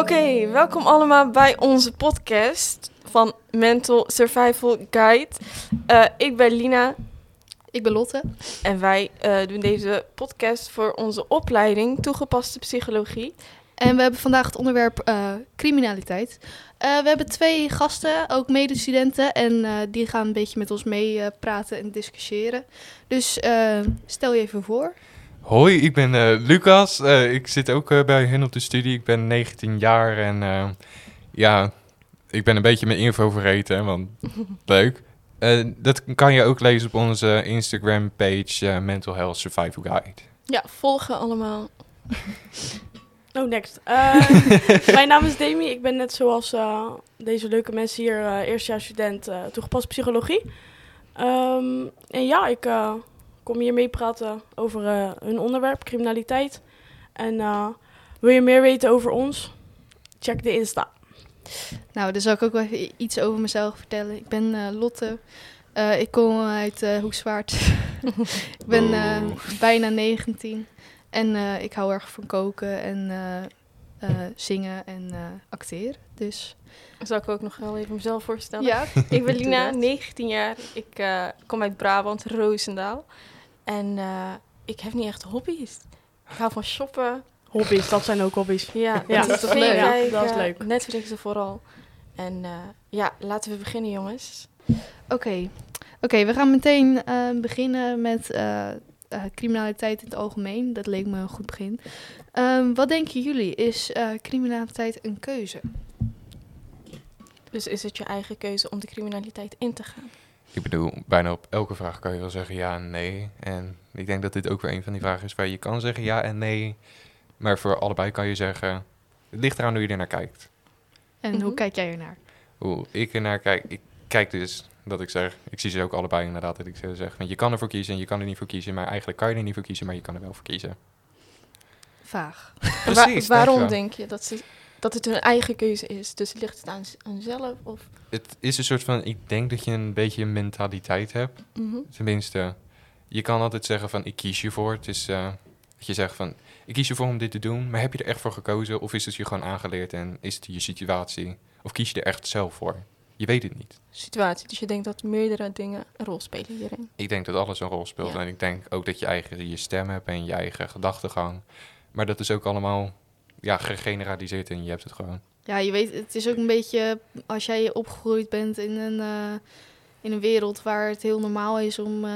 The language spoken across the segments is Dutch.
Oké, welkom allemaal bij onze podcast van Mental Survival Guide. Uh, ik ben Lina. Ik ben Lotte. En wij uh, doen deze podcast voor onze opleiding toegepaste psychologie. En we hebben vandaag het onderwerp uh, criminaliteit. we hebben twee gasten, ook medestudenten. En die gaan een beetje met ons mee praten en discussiëren. Dus stel je even voor. Hoi, ik ben uh, Lucas. Uh, ik zit ook uh, bij hen op de studie. Ik ben 19 jaar en ja, ik ben een beetje mijn info vergeten, want leuk. dat kan je ook lezen op onze Instagram page Mental Health Survival Guide. Ja, volgen allemaal. oh, next. mijn naam is Demi. Ik ben net zoals deze leuke mensen hier eerstejaarsstudent toegepast psychologie. Um, en ja, ik kom hier mee praten over uh, hun onderwerp, criminaliteit. En uh, wil je meer weten over ons? Check de Insta. Nou, dan zal ik ook wel even iets over mezelf vertellen. Ik ben uh, Lotte. ik kom uit Hoekswaard. ik ben oh. bijna 19. En ik hou erg van koken en zingen en acteren. Dus... Zal ik ook nog wel even mezelf voorstellen? Ja. ik ben Lina, 19 jaar. Ik kom uit Brabant, Roosendaal. En uh, ik heb niet echt hobby's. Ik hou van shoppen. Hobby's, dat zijn ook hobby's. Ja, ja dat, is leuk. Ja, dat is leuk. Netflixen vooral. En uh, ja, laten we beginnen, jongens. Oké, okay. okay, we gaan meteen uh, beginnen met criminaliteit in het algemeen. Dat leek me een goed begin. Um, wat denken jullie? Is criminaliteit een keuze? Dus is het je eigen keuze om de criminaliteit in te gaan? Ik bedoel, bijna op elke vraag kan je wel zeggen ja en nee. En ik denk dat dit ook weer een van die vragen is waar je kan zeggen ja en nee. Maar voor allebei kan je zeggen, het ligt eraan hoe je er naar kijkt. En hoe mhm. kijk jij ernaar? Hoe ik ernaar kijk, ik kijk dus dat ik zeg, ik zie ze ook allebei inderdaad dat ik zeg, want je kan ervoor kiezen en je kan er niet voor kiezen, maar eigenlijk kan je er niet voor kiezen, maar je kan er wel voor kiezen. Vaag. Precies. waarom denk je dat ze dat het hun eigen keuze is. Dus ligt het aan, aan zelf? Of? Het is een soort van, ik denk dat je een beetje een mentaliteit hebt. Mhm. Tenminste, je kan altijd zeggen van ik kies je voor. Het is uh, dat je zegt van ik kies je voor om dit te doen, maar heb je er echt voor gekozen? Of is het je gewoon aangeleerd en is het je situatie? Of kies je er echt zelf voor? Je weet het niet. Situatie, dus je denkt dat meerdere dingen een rol spelen hierin? Ik denk dat alles een rol speelt. En ik denk ook dat je eigen je stem hebt en je eigen gedachtegang. Maar dat is ook allemaal ja, gegeneraliseerd en je hebt het gewoon. Ja, je weet, het is ook een beetje als jij opgegroeid bent in een, uh, in een wereld waar het heel normaal is om uh,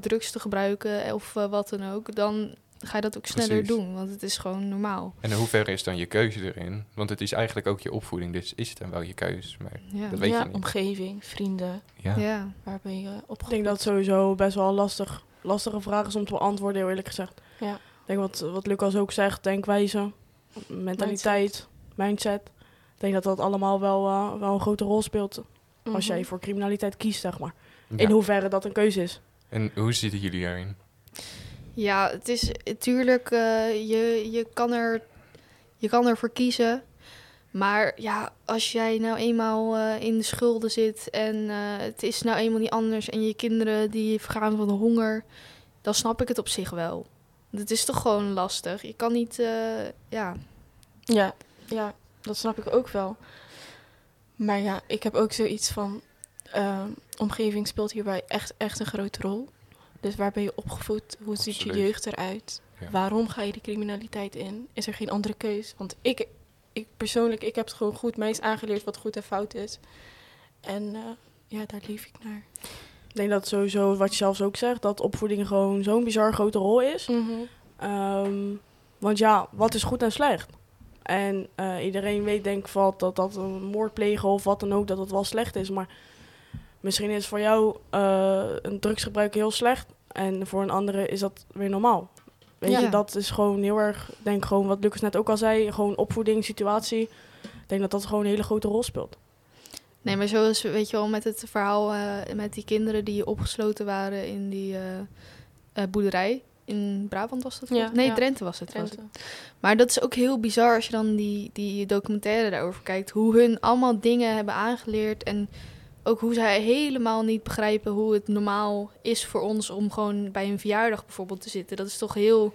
drugs te gebruiken of uh, wat dan ook, dan ga je dat ook sneller Precies. doen, want het is gewoon normaal. En in hoeverre is dan je keuze erin? Want het is eigenlijk ook je opvoeding, dus is het dan wel je keuze? Maar ja. dat weet ja, je niet. omgeving, vrienden. Ja. ja. Waar ben je opgegroeid? Ik denk dat het sowieso best wel lastig, lastige vraag is om te beantwoorden, heel eerlijk gezegd. Ja. Ik denk wat, wat Lucas ook zegt, denkwijze mentaliteit, mindset. Ik denk dat dat allemaal wel, uh, wel een grote rol speelt als jij mhm. voor criminaliteit kiest, zeg maar. In hoeverre dat een keuze is. En hoe zitten jullie daarin? Ja, het is natuurlijk, uh, je, je, kan er, je kan ervoor kiezen. Maar ja, als jij nou eenmaal uh, in de schulden zit en het is nou eenmaal niet anders en je kinderen die vergaan van de honger, dan snap ik het op zich wel. Het is toch gewoon lastig. Je kan niet, uh, ja. Ja, ja, dat snap ik ook wel. Maar ja, ik heb ook zoiets van, uh, omgeving speelt hierbij echt, echt een grote rol. Dus waar ben je opgevoed? Hoe ziet je jeugd eruit? Waarom ga je de criminaliteit in? Is er geen andere keus? Want ik, ik persoonlijk, ik heb het gewoon goed. Mij is aangeleerd wat goed en fout is. En uh, ja, daar leef ik naar. Ik denk dat sowieso, wat je zelfs ook zegt, dat opvoeding gewoon zo'n bizar grote rol is. Mhm. Ehm, want ja, wat is goed en slecht? En uh, iedereen weet denk ik van dat dat een moord plegen of wat dan ook, dat het wel slecht is. Maar misschien is voor jou uh, een drugsgebruik heel slecht en voor een andere is dat weer normaal. Weet je, dat is gewoon heel erg, denk gewoon wat Lucas net ook al zei, gewoon opvoeding, situatie. Ik denk dat dat gewoon een hele grote rol speelt. Nee, maar zoals, weet je wel, met het verhaal uh, met die kinderen die opgesloten waren in die uh, boerderij. In Brabant was dat? Ja, nee, ja. Drenthe was het. Drenthe. Was het. Maar dat is ook heel bizar als je dan die, die documentaire daarover kijkt. Hoe hun allemaal dingen hebben aangeleerd. En ook hoe zij helemaal niet begrijpen hoe het normaal is voor ons om gewoon bij een verjaardag bijvoorbeeld te zitten. Dat is toch heel.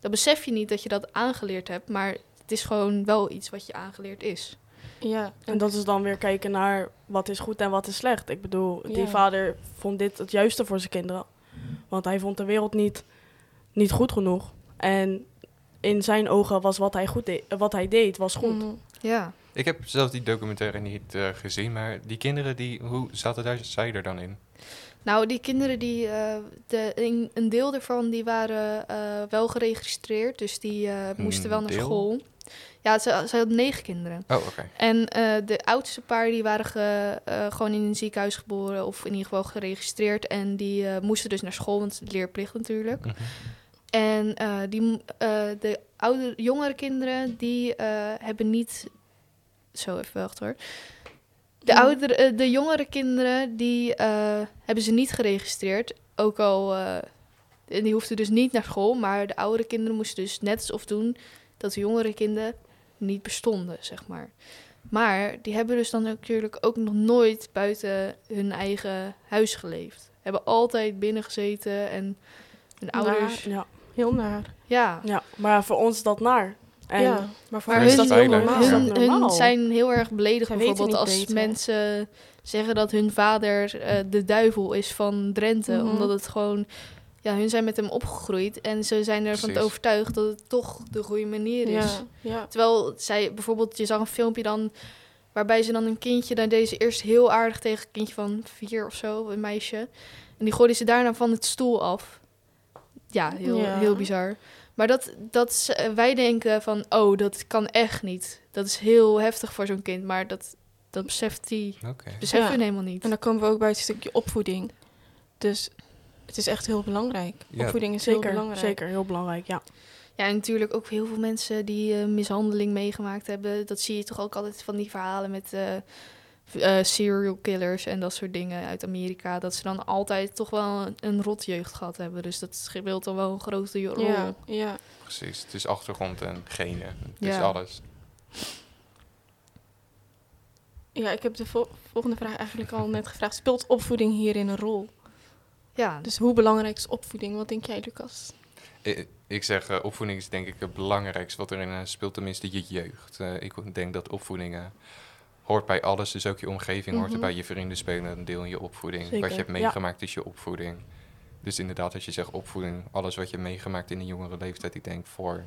Dat besef je niet dat je dat aangeleerd hebt. Maar het is gewoon wel iets wat je aangeleerd is. Ja, En dat is dan weer kijken naar wat is goed en wat is slecht. Ik bedoel, die Ja. vader vond dit het juiste voor zijn kinderen. Want hij vond de wereld niet, niet goed genoeg. En in zijn ogen was wat hij, goed deed, wat hij deed, was goed. Mhm. Ja. Ik heb zelf die documentaire niet eh, gezien, maar die kinderen, die, hoe zaten daar, zij er dan in? Nou, die kinderen, die, eh, de, een, een deel ervan, die waren eh, wel geregistreerd. Dus die eh, moesten wel naar deel? school. Ja, ze, ze hadden negen kinderen. Oh, oké. En eh, de oudste paar die waren ge- eh, gewoon in een ziekenhuis geboren of in ieder geval geregistreerd. En die eh, moesten dus naar school, want leerplicht natuurlijk. Mhm. En eh, die, eh, de oude, jongere kinderen die eh, hebben niet. Zo even wachten hoor. De, oudere, de jongere kinderen die eh, hebben ze niet geregistreerd. Ook al. eh, en die hoefden dus niet naar school. Maar de oudere kinderen moesten dus net alsof doen dat de jongere kinderen niet bestonden, zeg maar. Maar die hebben dus dan natuurlijk ook nog nooit buiten hun eigen huis geleefd. Hebben altijd binnen gezeten en hun ouders. Ja, Heel naar. Ja, ja, maar voor ons is dat naar. En ja, maar voor hen is hun, dat heel hun, normaal. Hun, normaal? zijn heel erg beledigd Zij bijvoorbeeld als beter. mensen zeggen dat hun vader eh, de duivel is van Drenthe. Mhm. Omdat het gewoon, ja, hun zijn met hem opgegroeid en ze zijn ervan Precies. overtuigd dat het toch de goede manier is. Ja, ja. Terwijl zij bijvoorbeeld, je zag een filmpje dan waarbij ze dan een kindje, daar deed ze eerst heel aardig tegen een kindje van vier of zo, een meisje. En die gooide ze daarna van het stoel af. Ja, heel, Ja. heel bizar. Maar dat, dat wij denken van, oh, dat kan echt niet. Dat is heel heftig voor zo'n kind, maar dat, dat beseft die, Oké. beseft Ja. hun helemaal niet. En dan komen we ook bij het stukje opvoeding. Dus het is echt heel belangrijk. Ja, opvoeding is heel zeker, belangrijk. zeker, heel belangrijk, ja. Ja, en natuurlijk ook heel veel mensen die eh, mishandeling meegemaakt hebben. Dat zie je toch ook altijd van die verhalen met eh, eh, serial killers en dat soort dingen uit Amerika. Dat ze dan altijd toch wel een, een rot jeugd gehad hebben. Dus dat speelt dan wel een grote rol. Ja, ja. Precies. Het is achtergrond en genen. Het is alles. ja, ik heb de vol- volgende vraag eigenlijk al net gevraagd. Speelt opvoeding hierin een rol? Ja, Dus hoe belangrijk is opvoeding? Wat denk jij, Lucas? Ik, ik zeg, eh, opvoeding is denk ik het belangrijkste wat erin eh, speelt, tenminste je jeugd. Eh, ik denk dat opvoeding hoort bij alles, dus ook je omgeving hoort Mhm. erbij. Je vrienden spelen een deel in je opvoeding. Zeker, Wat je hebt ja. meegemaakt is je opvoeding. Dus inderdaad, als je zegt opvoeding, alles wat je hebt meegemaakt in een jongere leeftijd, ik denk voor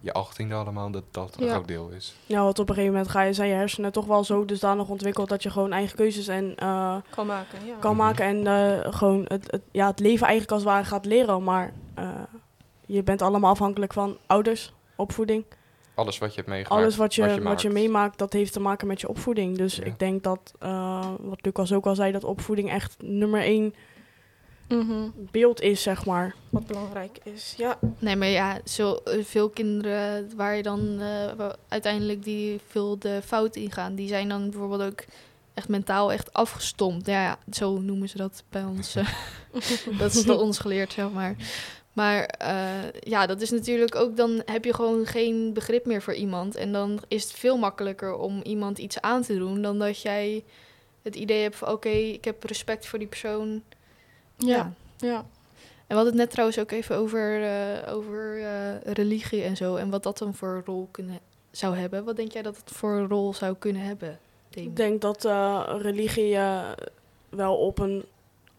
je achttiende allemaal, dat dat een Ja. groot deel is. Ja, want op een gegeven moment ga je, zijn je hersenen toch wel zo dusdanig ontwikkeld dat je gewoon eigen keuzes en, eh, Kan maken, ja. kan maken. En eh, gewoon het, het, ja, het leven eigenlijk als het ware gaat leren. Maar eh, je bent allemaal afhankelijk van ouders, opvoeding. Alles wat je hebt meegemaakt. Alles wat je, wat je, maakt. meemaakt, dat heeft te maken met je opvoeding. Dus Ja. ik denk dat, eh, wat Lucas ook al zei, dat opvoeding echt nummer één Mhm. beeld is, zeg maar. Wat belangrijk is, ja. nee, maar ja, zo, eh, veel kinderen waar je dan eh, uiteindelijk die veel de fout ingaan, die zijn dan bijvoorbeeld ook echt mentaal echt afgestompt. Ja, ja zo noemen ze dat bij ons. eh. dat is door ons geleerd, zeg maar. Maar eh, ja, dat is natuurlijk ook, dan heb je gewoon geen begrip meer voor iemand. En dan is het veel makkelijker om iemand iets aan te doen dan dat jij het idee hebt van oké, ik heb respect voor die persoon. Ja, ja. En we hadden het net trouwens ook even over, eh, over eh, religie en zo. En wat dat dan voor rol kunnen, zou hebben. Wat denk jij dat het voor een rol zou kunnen hebben? Ik denk dat eh, religie wel op een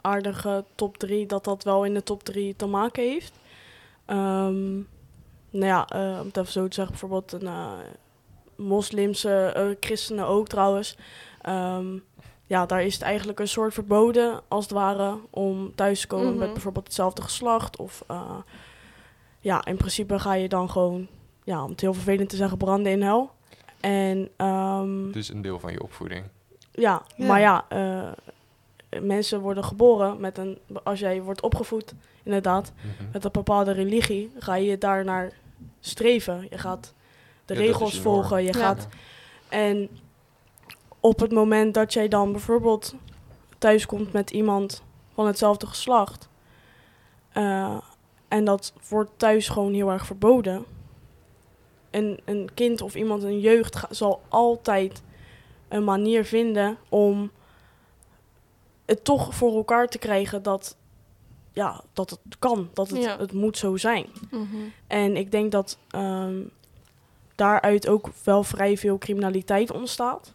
aardige top 3, dat dat wel in de top 3 te maken heeft. Ehm, nou ja, om het even zo te zeggen, bijvoorbeeld een moslimse christenen ook trouwens. Ehm, ja, daar is het eigenlijk een soort verboden, als het ware, om thuis te komen Mhm. met bijvoorbeeld hetzelfde geslacht. Of eh, ja, in principe ga je dan gewoon, ja, om het heel vervelend te zeggen, branden in hel. En ehm, Dus een deel van je opvoeding. ja, Ja. maar ja, eh, mensen worden geboren met een, als jij wordt opgevoed, inderdaad, Mhm. met een bepaalde religie, ga je daar naar streven. Je gaat de Ja, regels volgen. Je Ja. gaat, en op het moment dat jij dan bijvoorbeeld thuiskomt met iemand van hetzelfde geslacht, eh, en dat wordt thuis gewoon heel erg verboden. En een kind of iemand, een jeugd, ga- zal altijd een manier vinden om het toch voor elkaar te krijgen dat, ja, dat het kan, dat het, Ja. het moet zo zijn. Mhm. En ik denk dat ehm, daaruit ook wel vrij veel criminaliteit ontstaat.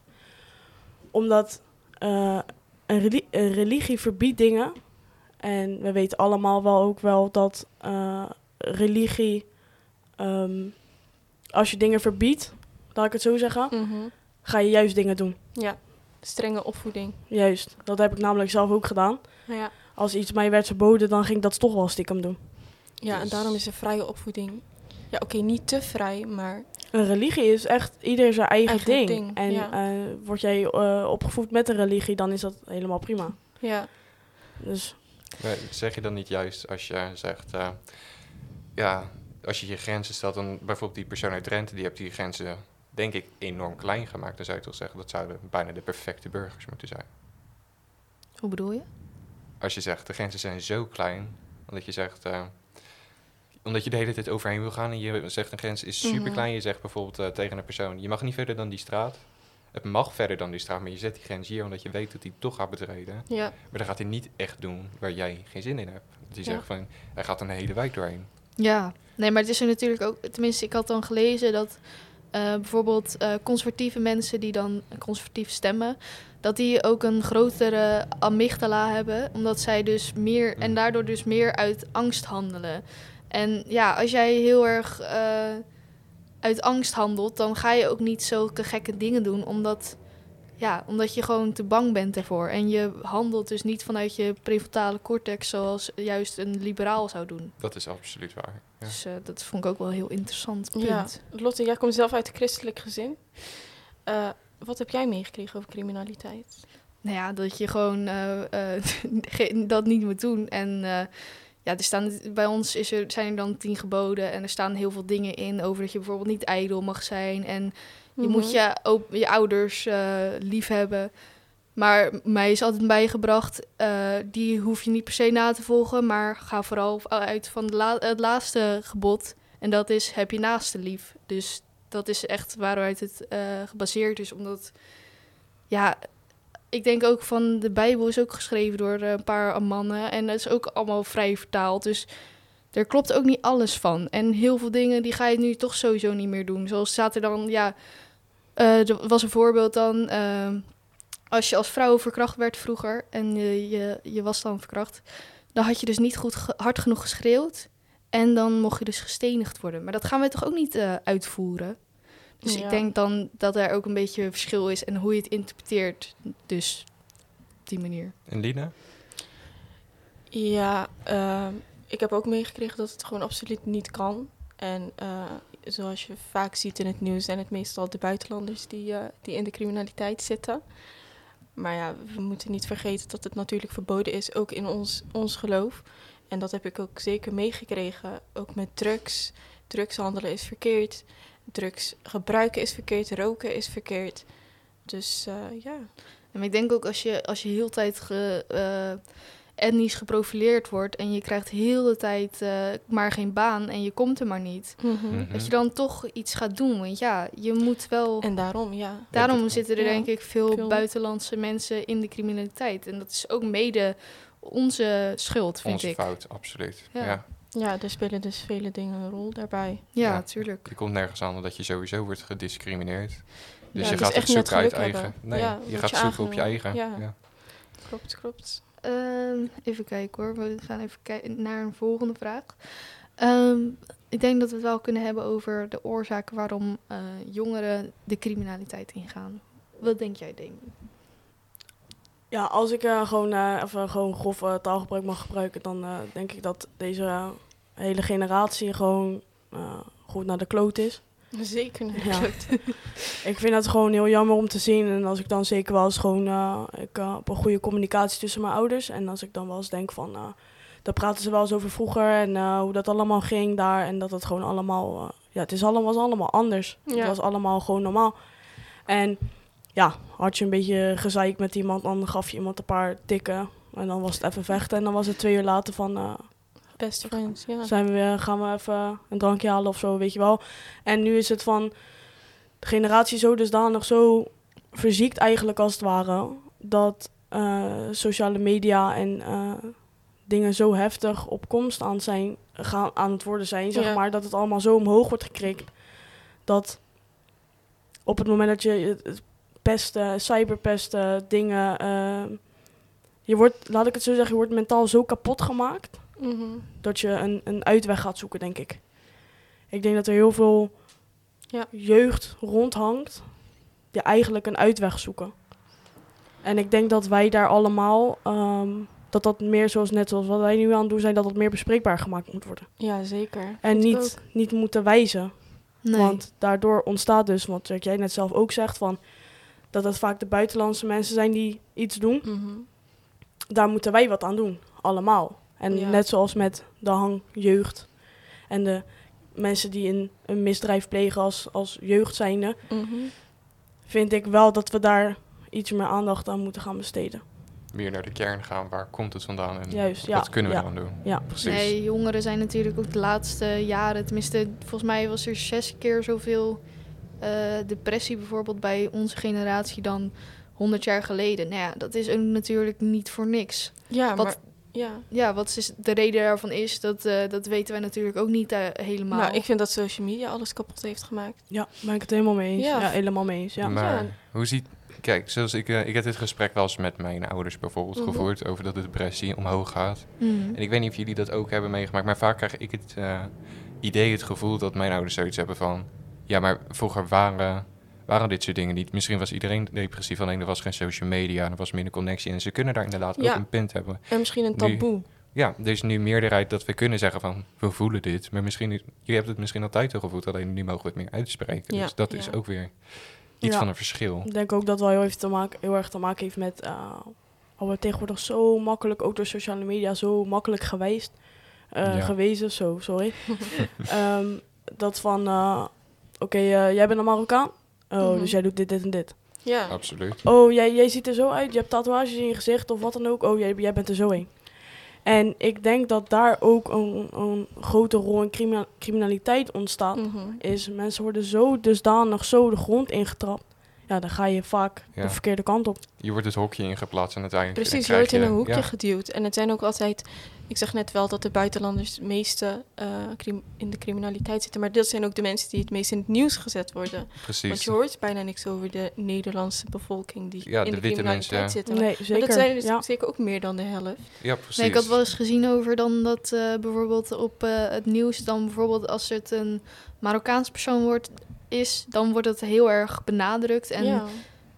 Omdat eh, een, reli- een religie verbiedt dingen. En we weten allemaal wel ook wel dat eh, religie, ehm, als je dingen verbiedt, laat ik het zo zeggen, Mhm. ga je juist dingen doen. Ja, strenge opvoeding. Juist, dat heb ik namelijk zelf ook gedaan. Ja. Als iets mij werd verboden, dan ging ik dat toch wel stiekem doen. Ja, en Dus- daarom is een vrije opvoeding. Ja, oké, niet te vrij, maar Een religie is echt ieder zijn eigen, Eigen ding. ding, En ja. eh, word jij eh, opgevoed met een religie, dan is dat helemaal prima. ja. Dus Maar zeg je dan niet juist als je zegt, eh, ja, als je je grenzen stelt, dan bijvoorbeeld die persoon uit Drenthe, die heeft die grenzen, denk ik, enorm klein gemaakt. Dan zou je toch zeggen, dat zouden bijna de perfecte burgers moeten zijn. Hoe bedoel je? Als je zegt, de grenzen zijn zo klein, omdat je zegt, eh, omdat je de hele tijd overheen wil gaan en je zegt een grens is super klein. Je zegt bijvoorbeeld eh, tegen een persoon, je mag niet verder dan die straat. Het mag verder dan die straat, maar je zet die grens hier omdat je weet dat hij toch gaat betreden. ja. Maar dan gaat hij niet echt doen waar jij geen zin in hebt. Ja. zegt van, hij gaat een hele wijk doorheen. Ja, nee, maar het is er natuurlijk ook, tenminste, ik had dan gelezen dat eh, bijvoorbeeld eh, conservatieve mensen die dan conservatief stemmen, dat die ook een grotere amygdala hebben, omdat zij dus meer en Mm. daardoor dus meer uit angst handelen. En ja, als jij heel erg eh, uit angst handelt, dan ga je ook niet zulke gekke dingen doen, omdat, ja, omdat je gewoon te bang bent ervoor. En je handelt dus niet vanuit je prefrontale cortex zoals juist een liberaal zou doen. Dat is absoluut waar. Ja. Dus eh, dat vond ik ook wel een heel interessant punt. Ja. Lotte, jij komt zelf uit een christelijk gezin. Eh, wat heb jij meegekregen over criminaliteit? Nou ja, dat je gewoon eh, eh, ge- dat niet moet doen. En eh, ja, er staan, bij ons is er, zijn er dan tien geboden en er staan heel veel dingen in over dat je bijvoorbeeld niet ijdel mag zijn. En je moet Mhm. je, op, je ouders eh lief hebben. Maar mij is altijd bijgebracht, eh, die hoef je niet per se na te volgen, maar ga vooral uit van de la- het laatste gebod. En dat is, heb je naaste lief. Dus dat is echt waaruit het eh, gebaseerd is, omdat, ja, ik denk ook van de Bijbel is ook geschreven door eh, een paar mannen en dat is ook allemaal vrij vertaald. Dus er klopt ook niet alles van. En heel veel dingen die ga je nu toch sowieso niet meer doen. Zoals staat er dan, ja, eh, er was een voorbeeld dan, eh, als je als vrouw verkracht werd vroeger en je, je, was dan verkracht, dan had je dus niet goed hard genoeg geschreeuwd. En dan mocht je dus gestenigd worden. Maar dat gaan we toch ook niet eh, uitvoeren? Dus Ja. ik denk dan dat er ook een beetje verschil is en hoe je het interpreteert. Dus op die manier. En Lina? Ja, ehm, ik heb ook meegekregen dat het gewoon absoluut niet kan. En eh, zoals je vaak ziet in het nieuws, zijn het meestal de buitenlanders die, eh, die in de criminaliteit zitten. Maar ja, we moeten niet vergeten dat het natuurlijk verboden is, ook in ons, ons geloof. En dat heb ik ook zeker meegekregen, ook met drugs. Drugshandelen is verkeerd, drugs gebruiken is verkeerd, roken is verkeerd. Dus eh, ja. En ik denk ook als je, als je heel de tijd ge, eh, etnisch geprofileerd wordt en je krijgt heel de tijd eh, maar geen baan en je komt er maar niet. Mhm. Dat je dan toch iets gaat doen. Want ja, je moet wel. En daarom, ja. Daarom zitten er Ja, denk ik veel, veel. buitenlandse mensen in de criminaliteit. En dat is ook mede onze schuld, vind Onze ik. fout, absoluut. Ja. Ja. Ja, er spelen dus vele dingen een rol daarbij. Ja, Ja. natuurlijk. Je komt nergens aan dat je sowieso wordt gediscrimineerd. Dus Ja, je gaat het zoeken uit eigen. hebben. Nee, Ja, je gaat je zoeken op je eigen. Ja. Ja. Klopt, klopt. Ehm, even kijken hoor. We gaan even kijken naar een volgende vraag. Ehm, ik denk dat we het wel kunnen hebben over de oorzaken waarom eh, jongeren de criminaliteit ingaan. Wat denk jij, Demi? Ja, als ik eh, gewoon, eh, even gewoon grof eh, taalgebruik mag gebruiken, dan eh, denk ik dat deze eh, hele generatie gewoon eh, goed naar de kloot is. Zeker niet. Ja. Ik vind dat gewoon heel jammer om te zien. En als ik dan zeker wel eens gewoon, eh, ik eh, heb een goede communicatie tussen mijn ouders. En als ik dan wel eens denk van, eh daar praten ze wel eens over vroeger en eh, hoe dat allemaal ging daar. En dat het gewoon allemaal, eh, ja, het is allemaal, was allemaal anders. Ja. Het was allemaal gewoon normaal. En ja, had je een beetje gezeik met iemand, dan gaf je iemand een paar tikken. En dan was het even vechten. En dan was het twee uur later van, eh, Best friends, ja. zijn we weer, gaan we even een drankje halen of zo, weet je wel. En nu is het van de generatie zo dusdanig zo verziekt eigenlijk als het ware, dat eh, sociale media en eh, dingen zo heftig op komst aan, zijn, gaan, aan het worden zijn, zeg Ja. maar, dat het allemaal zo omhoog wordt gekrikt, dat op het moment dat je het pesten, cyberpesten, dingen... eh, je wordt, laat ik het zo zeggen, je wordt mentaal zo kapot gemaakt... Mhm. dat je een, een uitweg gaat zoeken, denk ik. Ik denk dat er heel veel Ja. jeugd rondhangt... die eigenlijk een uitweg zoeken. En ik denk dat wij daar allemaal... ehm, dat dat meer zoals net zoals wat wij nu aan het doen zijn... dat dat meer bespreekbaar gemaakt moet worden. Ja, zeker. En niet, niet moeten wijzen. Nee. Want daardoor ontstaat dus, wat jij net zelf ook zegt, van dat het vaak de buitenlandse mensen zijn die iets doen. Mhm. Daar moeten wij wat aan doen, allemaal. En Ja. net zoals met de hang jeugd en de mensen die een, een misdrijf plegen als, als jeugd zijnde, Mhm. vind ik wel dat we daar iets meer aandacht aan moeten gaan besteden. Meer naar de kern gaan. Waar komt het vandaan? En Juist, ja, wat kunnen we ja. dan doen? Ja. Precies. Nee, jongeren zijn natuurlijk ook de laatste jaren, tenminste, volgens mij was er zes keer zoveel depressie bijvoorbeeld bij onze generatie dan 100 jaar geleden. Nou ja, dat is ook natuurlijk niet voor niks. Ja, Wat- maar... Ja. Ja, wat is de reden daarvan is, dat, eh, dat weten wij natuurlijk ook niet eh, helemaal. Nou, ik vind dat social media alles kapot heeft gemaakt. Ja, ben ik het helemaal mee eens. Ja. Ja, helemaal mee eens. Ja. Maar Ja. hoe ziet... Kijk, zoals ik, eh, ik heb dit gesprek wel eens met mijn ouders bijvoorbeeld Mhm. gevoerd... over dat de depressie omhoog gaat. Mhm. En ik weet niet of jullie dat ook hebben meegemaakt... maar vaak krijg ik het eh, idee, het gevoel dat mijn ouders zoiets hebben van... ja, maar vroeger waren, waren dit soort dingen niet. Misschien was iedereen depressief, alleen er was geen social media... er was minder connectie en ze kunnen daar inderdaad Ja. ook een punt hebben. En misschien een Nu- taboe. Ja, er is nu meerderheid dat we kunnen zeggen van... we voelen dit, maar misschien... is- je hebt het misschien altijd al gevoeld... alleen nu mogen we het meer uitspreken. Ja, Dus dat is ook weer iets van een verschil. Ik denk ook dat wel heel, te maken, heel erg te maken heeft met... eh al we tegenwoordig zo makkelijk, ook door sociale media, zo makkelijk geweest. eh. Gewezen, zo, sorry. Ehm, dat van, eh, oké, eh, jij bent een Marokkaan. Oh, Mhm. dus jij doet dit, dit en dit. Ja. Absoluut. Oh, jij, jij ziet er zo uit. Je hebt tatoeages in je gezicht of wat dan ook. Oh, jij, jij bent er zo een. En ik denk dat daar ook een, een grote rol in crimina- criminaliteit ontstaat. Mhm. Is mensen worden zo dusdanig zo de grond ingetrapt. Ja, dan ga je vaak Ja. de verkeerde kant op. Je wordt het hokje ingeplaatst en uiteindelijk... Precies, je wordt in een hoekje ja, geduwd. En het zijn ook altijd... Ik zeg net wel dat de buitenlanders het meeste eh, in de criminaliteit zitten. Maar dat zijn ook de mensen die het meest in het nieuws gezet worden. Want Precies. je hoort bijna niks over de Nederlandse bevolking die Ja, in de de, witte criminaliteit mensen, zitten. Nee, Maar zeker. dat zijn dus ja. zeker ook meer dan de helft. Ja, precies. Nee, ik had wel eens gezien over dan dat eh, bijvoorbeeld op eh, het nieuws, dan bijvoorbeeld als het een Marokkaans persoon wordt, is, dan wordt het heel erg benadrukt. En ja.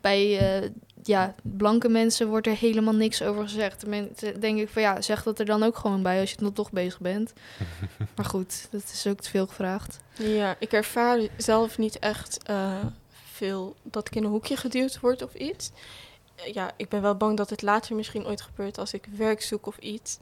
bij eh, ja, blanke mensen wordt er helemaal niks over gezegd. Tenminste, denk ik van ja, zeg dat er dan ook gewoon bij als je dan toch bezig bent. maar goed, dat is ook te veel gevraagd. ja, ik ervaar zelf niet echt eh, veel dat ik in een hoekje geduwd word of iets. Ja, ik ben wel bang dat het later misschien ooit gebeurt als ik werk zoek of iets.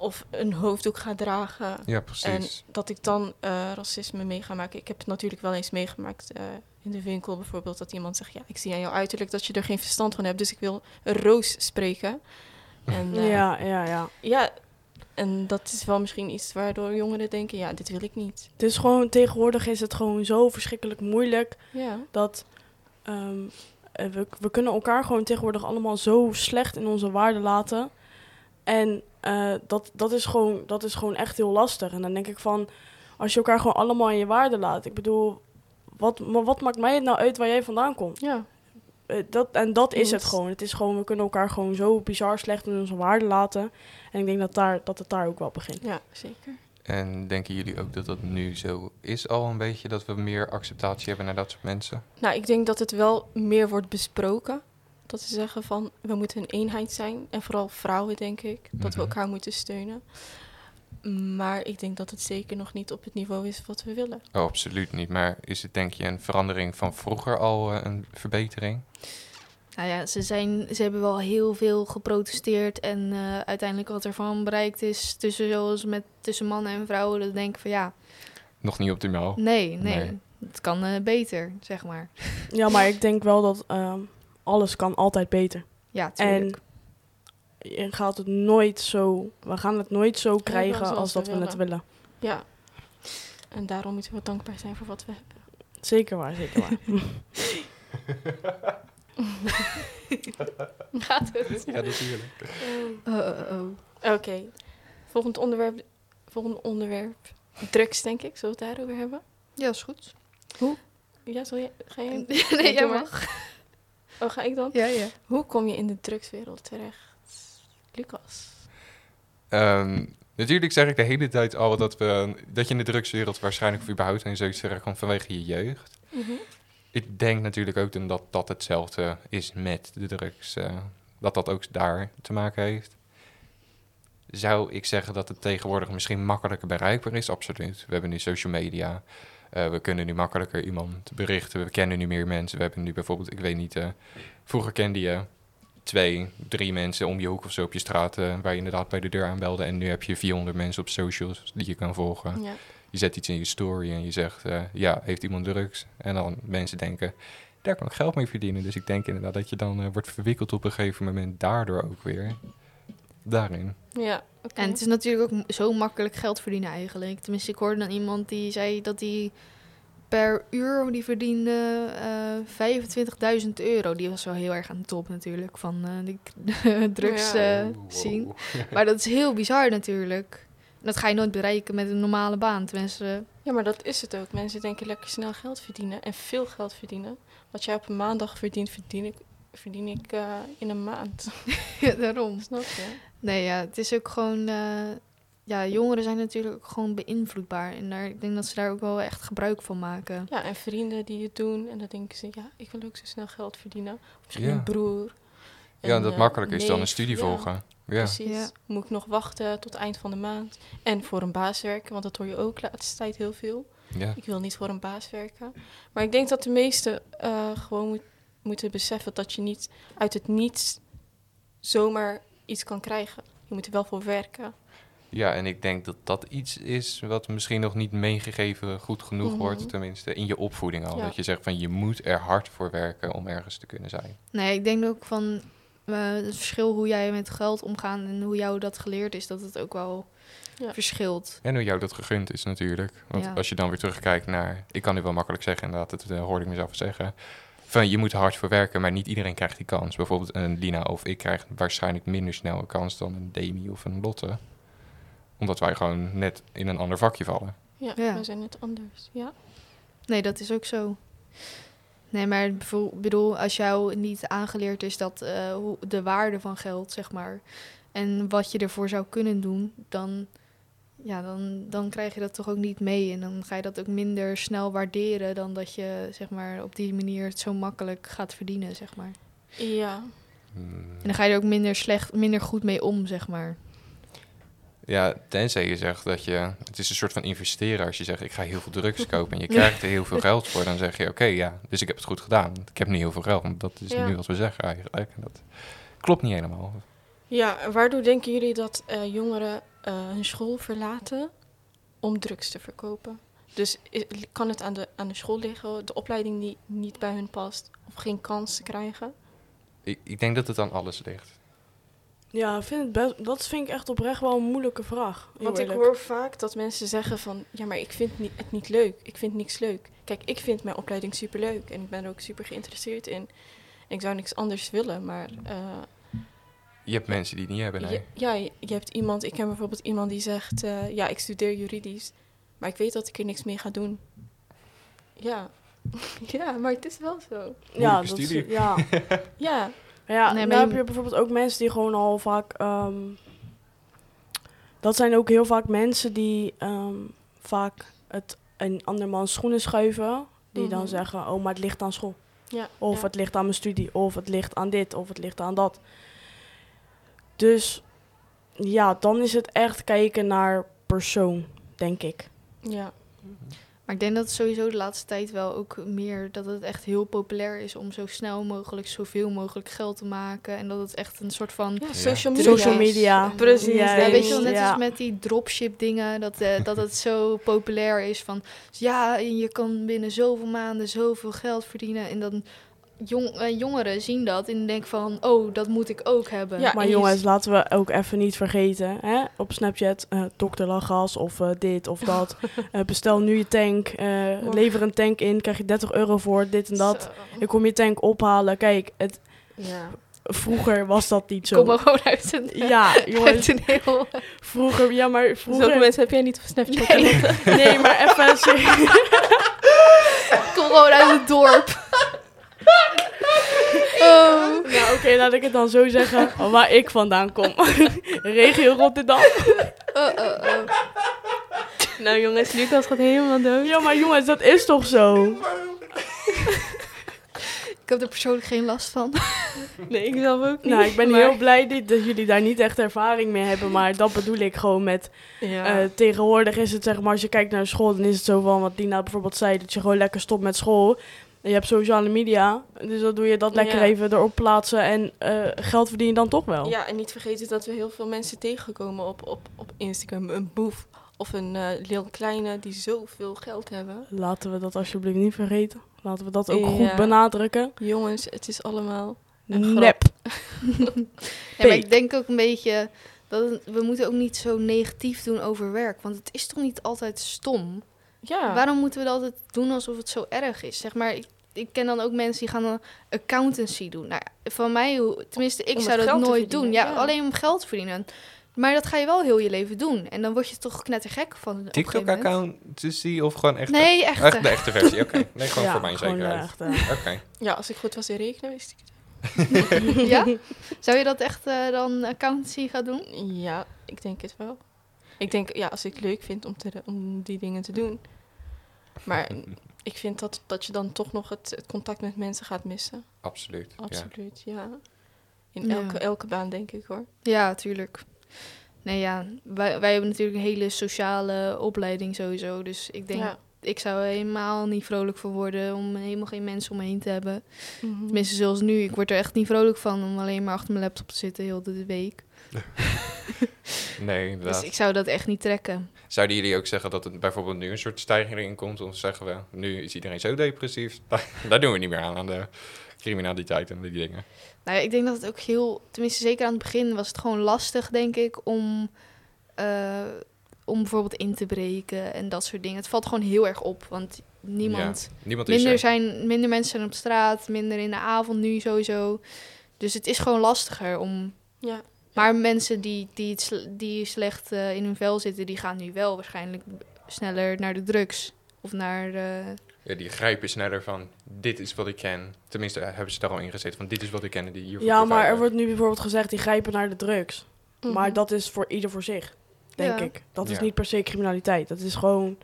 Of een hoofddoek ga dragen. Ja, En precies. dat ik dan eh, racisme mee ga maken. Ik heb het natuurlijk wel eens meegemaakt eh, in de winkel bijvoorbeeld. Dat iemand zegt, ja, ik zie aan jouw uiterlijk dat je er geen verstand van hebt. Dus ik wil een roos spreken. En, eh, Ja, ja, ja. ja, en dat is wel misschien iets waardoor jongeren denken, ja, dit wil ik niet. Is gewoon, tegenwoordig is het gewoon zo verschrikkelijk moeilijk Ja, dat ehm, eh, we, we kunnen elkaar gewoon tegenwoordig allemaal zo slecht in onze waarde laten. En eh, dat, dat, is gewoon, dat is gewoon echt heel lastig. En dan denk ik van, als je elkaar gewoon allemaal in je waarde laat. Ik bedoel, wat, maar wat maakt mij het nou uit waar jij vandaan komt? ja. Eh, dat, en dat is het gewoon. Het is gewoon, we kunnen elkaar gewoon zo bizar slecht in onze waarde laten. En ik denk dat, daar, dat het daar ook wel begint. ja zeker. En denken jullie ook dat dat nu zo is al een beetje? Dat we meer acceptatie hebben naar dat soort mensen? Nou, ik denk dat het wel meer wordt besproken. Dat ze zeggen van, we moeten een eenheid zijn. En vooral vrouwen, denk ik. Dat we Mhm. elkaar moeten steunen. Maar ik denk dat het zeker nog niet op het niveau is wat we willen. Oh, absoluut niet. Maar is het denk je een verandering van vroeger al eh, een verbetering? Nou ja, ze, zijn, ze hebben wel heel veel geprotesteerd. En eh, uiteindelijk wat ervan bereikt is tussen, zoals met, tussen mannen en vrouwen. Dat denk ik van ja, Nog niet optimaal. nee, nee. Nee. Het kan eh, beter, zeg maar. Ja, maar ik denk wel dat ehm, alles kan altijd beter. Ja, tuurlijk. En je gaat het nooit zo, we gaan het nooit zo krijgen als dat we het willen. Ja. En daarom moeten we dankbaar zijn voor wat we hebben. Zeker waar, zeker waar. Gaat het? Ja, natuurlijk. Oh, oh, oh. Oké. Volgend onderwerp. Volgend onderwerp. Drugs, denk ik. Zullen we het daarover hebben? Ja, is goed. Ja, zal je, ga je? nee, jij mag. Oh, ga ik dan? Ja, ja. Hoe kom je in de drugswereld terecht? Lucas. Ehm, natuurlijk zeg ik de hele tijd al dat, we, dat je in de drugswereld waarschijnlijk of überhaupt in zoiets terechtkomt vanwege je jeugd. Mhm. Ik denk natuurlijk ook dat dat hetzelfde is met de drugs. eh, dat dat ook daar te maken heeft. Zou ik zeggen dat het tegenwoordig misschien makkelijker bereikbaar is? Absoluut. We hebben nu social media. Eh, we kunnen nu makkelijker iemand berichten. We kennen nu meer mensen. We hebben nu bijvoorbeeld, ik weet niet, eh, vroeger kende je twee, drie mensen om je hoek of zo op je straat eh, waar je inderdaad bij de deur aanbelde. En nu heb je 400 mensen op socials die je kan volgen. Ja. Je zet iets in je story en je zegt, ja, heeft iemand drugs? En dan mensen denken, daar kan ik geld mee verdienen. Dus ik denk inderdaad dat je dan wordt verwikkeld op een gegeven moment daardoor ook weer. Daarin. Ja, oké. En het is natuurlijk ook zo makkelijk geld verdienen eigenlijk. Tenminste, ik hoorde dan iemand die zei dat hij per uur die verdiende eh 25.000 euro. Die was wel heel erg aan de top natuurlijk van eh, de drugs Ja. eh, zien. Maar dat is heel bizar natuurlijk. Dat ga je nooit bereiken met een normale baan. Tenminste, Ja, maar dat is het ook. Mensen denken lekker snel geld verdienen en veel geld verdienen. Wat jij op een maandag verdient, verdien ik, verdien ik eh, in een maand. ja, daarom. Snap je? Nee, ja, het is ook gewoon... eh, ja, jongeren zijn natuurlijk ook gewoon beïnvloedbaar. En daar, ik denk dat ze daar ook wel echt gebruik van maken. Ja, en vrienden die het doen. En dan denken ze, ja, ik wil ook zo snel geld verdienen. Of misschien Ja. een broer. Ja, een, dat eh, makkelijker is dan een studie Ja, volgen. Ja. Precies. Ja. Moet ik nog wachten tot eind van de maand. En voor een baas werken, want dat hoor je ook de laatste tijd heel veel. ja. Ik wil niet voor een baas werken. Maar ik denk dat de meesten eh, gewoon moet, moeten beseffen dat je niet uit het niets zomaar iets kan krijgen. Je moet er wel voor werken. Ja, en ik denk dat dat iets is wat misschien nog niet meegegeven goed genoeg Mhm. wordt. Tenminste, in je opvoeding al. Ja. Dat je zegt van je moet er hard voor werken om ergens te kunnen zijn. Nee, ik denk ook van eh, het verschil hoe jij met geld omgaat en hoe jou dat geleerd is, dat het ook wel Ja. verschilt. En hoe jou dat gegund is natuurlijk. Want Ja. als je dan weer terugkijkt naar... Ik kan nu wel makkelijk zeggen, inderdaad, dat eh, hoorde ik mezelf zeggen. Van je moet er hard voor werken, maar niet iedereen krijgt die kans. Bijvoorbeeld een Lina of ik krijg waarschijnlijk minder snel een kans dan een Demi of een Lotte. Omdat wij gewoon net in een ander vakje vallen. Ja, Ja. we zijn net anders. Ja. Nee, dat is ook zo. Nee, maar bedoel, als jou niet aangeleerd is dat eh, hoe, de waarde van geld, zeg maar, en wat je ervoor zou kunnen doen, dan, ja, dan, dan krijg je dat toch ook niet mee. En dan ga je dat ook minder snel waarderen dan dat je, zeg maar, op die manier het zo makkelijk gaat verdienen, zeg maar. Ja. Hmm. En dan ga je er ook minder slecht, minder goed mee om, zeg maar. Ja, tenzij je zegt dat je... Het is een soort van investeren. Als je zegt, ik ga heel veel drugs kopen en je krijgt er heel veel geld voor... dan zeg je, oké, ja, dus ik heb het goed gedaan. Ik heb nu heel veel geld. Want dat is Ja. nu wat we zeggen eigenlijk. En dat klopt niet helemaal. Ja, en waardoor denken jullie dat eh, jongeren eh, hun school verlaten om drugs te verkopen? Dus kan het aan de, aan de school liggen, de opleiding die niet bij hun past, of geen kans krijgen? Ik, ik denk dat het aan alles ligt. Ja, ik vind het best, dat vind ik echt oprecht wel een moeilijke vraag. heel Want ik hoor vaak dat mensen zeggen van, ja, maar ik vind ni- het niet leuk. Ik vind niks leuk. Kijk, ik vind mijn opleiding superleuk en ik ben er ook super geïnteresseerd in. Ik zou niks anders willen, maar eh, Je hebt mensen die het niet hebben, nee. je, ja, je, hebt iemand, ik ken bijvoorbeeld iemand die zegt, eh, ja, ik studeer juridisch, maar ik weet dat ik er niks mee ga doen. Ja, ja, maar het is wel zo. Ja, dat is, ja. Ja, ja Nee, dan maar heb je- bijvoorbeeld ook mensen die gewoon al vaak... ehm, dat zijn ook heel vaak mensen die ehm, vaak het in andermans schoenen schuiven. Die dan Mhm. zeggen, oh, maar het ligt aan school. ja. Of ja. het ligt aan mijn studie, of het ligt aan dit, of het ligt aan dat. Dus ja, dan is het echt kijken naar persoon, denk ik. Ja, Maar ik denk dat het sowieso de laatste tijd wel ook meer dat het echt heel populair is om zo snel mogelijk zoveel mogelijk geld te maken. En dat het echt een soort van. ja social media. Social media. Precies. Ja, Ja, weet je wel, net ja. als met die dropship dingen, dat, eh, dat het zo populair is van, ja, en je kan binnen zoveel maanden zoveel geld verdienen. En dan jong, eh, jongeren zien dat en denken van, oh, dat moet ik ook hebben. Ja, maar jongens, laten we ook even niet vergeten. Hè? Op Snapchat, eh dokter Lachgas of eh, dit of dat. Bestel nu je tank. eh, lever een tank in, krijg je 30 euro voor, dit en dat. Zo. Ik kom je tank ophalen. Kijk, het, Ja. vroeger was dat niet Kom maar zo. gewoon uit een, Ja, uit jongens, een heel... vroeger, ja, maar Zulke vroeger... mensen heb jij niet op Snapchat. Nee. Nee, maar even... kom gewoon uit het dorp. Oh. Nou, oké, laat ik het dan zo zeggen. Waar ik vandaan kom. Regio Rotterdam. Oh, oh, oh. Nou jongens, Lucas gaat helemaal dood. Ja, maar jongens, dat is toch zo? Ik heb er persoonlijk geen last van. Nee, ik zelf ook niet. Nou, ik ben maar- heel blij dat, dat jullie daar niet echt ervaring mee hebben. Maar dat bedoel ik gewoon met... Ja. eh, tegenwoordig is het zeg maar, als je kijkt naar school... dan is het zo van wat Dina bijvoorbeeld zei... dat je gewoon lekker stopt met school. Je hebt sociale media. Dus dan doe je dat lekker Ja. even erop plaatsen. En eh, geld verdien je dan toch wel. Ja, en niet vergeten dat we heel veel mensen tegenkomen op, op, op Instagram. Een boef of een eh Lil Kleine die zoveel geld hebben. Laten we dat alsjeblieft niet vergeten. Laten we dat ook Ja. goed benadrukken. Jongens, het is allemaal een. Nep. Ja, maar ik denk ook een beetje dat we moeten ook niet zo negatief doen over werk. Want het is toch niet altijd stom? Ja. Waarom moeten we dat altijd doen alsof het zo erg is? Zeg maar, ik, ik ken dan ook mensen die gaan dan accountancy doen. Nou, van mij, hoe- tenminste, ik Om zou dat nooit doen. Ja, ja. alleen om geld te verdienen. Maar dat ga je wel heel je leven doen. En dan word je toch knettergek van. een gegeven moment. TikTok-account te zien of gewoon echt? Nee, echt. Echt de echte versie, oké. Nee, gewoon Ja, voor mijn gewoon, zekerheid. ja, als ik goed was in rekenen, wist ik het. ja? Zou je dat echt eh, dan accountancy gaan doen? Ja, ik denk het wel. Ik denk, ja, als ik het leuk vind om, te, om die dingen te doen. Maar ik vind dat, dat je dan toch nog het, het contact met mensen gaat missen. Absoluut. Absoluut, ja. In Ja. elke, elke baan, denk ik hoor. Ja, tuurlijk. Nee, ja. Wij, wij hebben natuurlijk een hele sociale opleiding sowieso. Dus ik denk, ja. ik zou er helemaal niet vrolijk van worden om helemaal geen mensen om me heen te hebben. Mhm. Tenminste, zoals nu. Ik word er echt niet vrolijk van om alleen maar achter mijn laptop te zitten heel de week. Nee, inderdaad. Dus ik zou dat echt niet trekken. Zouden jullie ook zeggen dat het bijvoorbeeld nu een soort stijging in komt? Of zeggen we, nu is iedereen zo depressief. Daar, daar doen we niet meer aan, aan de criminaliteit en die dingen. Nou ja, ik denk dat het ook heel... Tenminste, zeker aan het begin was het gewoon lastig, denk ik, om... eh, om bijvoorbeeld in te breken en dat soort dingen. Het valt gewoon heel erg op, want niemand... Ja, niemand is Minder, er. zijn, minder mensen zijn op straat, minder in de avond nu sowieso. Dus het is gewoon lastiger om... Ja. Maar mensen die, die, die slecht eh, in hun vel zitten, die gaan nu wel waarschijnlijk sneller naar de drugs. Of naar de... Ja, die grijpen sneller van, dit is wat ik ken. Tenminste, eh, hebben ze daar al in gezeten van, dit is wat ik ken en die hiervoor Ja, maar er wordt nu bijvoorbeeld gezegd, die grijpen naar de drugs. Mhm. Maar dat is voor ieder voor zich, denk Ja. ik. Dat is Ja. niet per se criminaliteit. Dat is gewoon...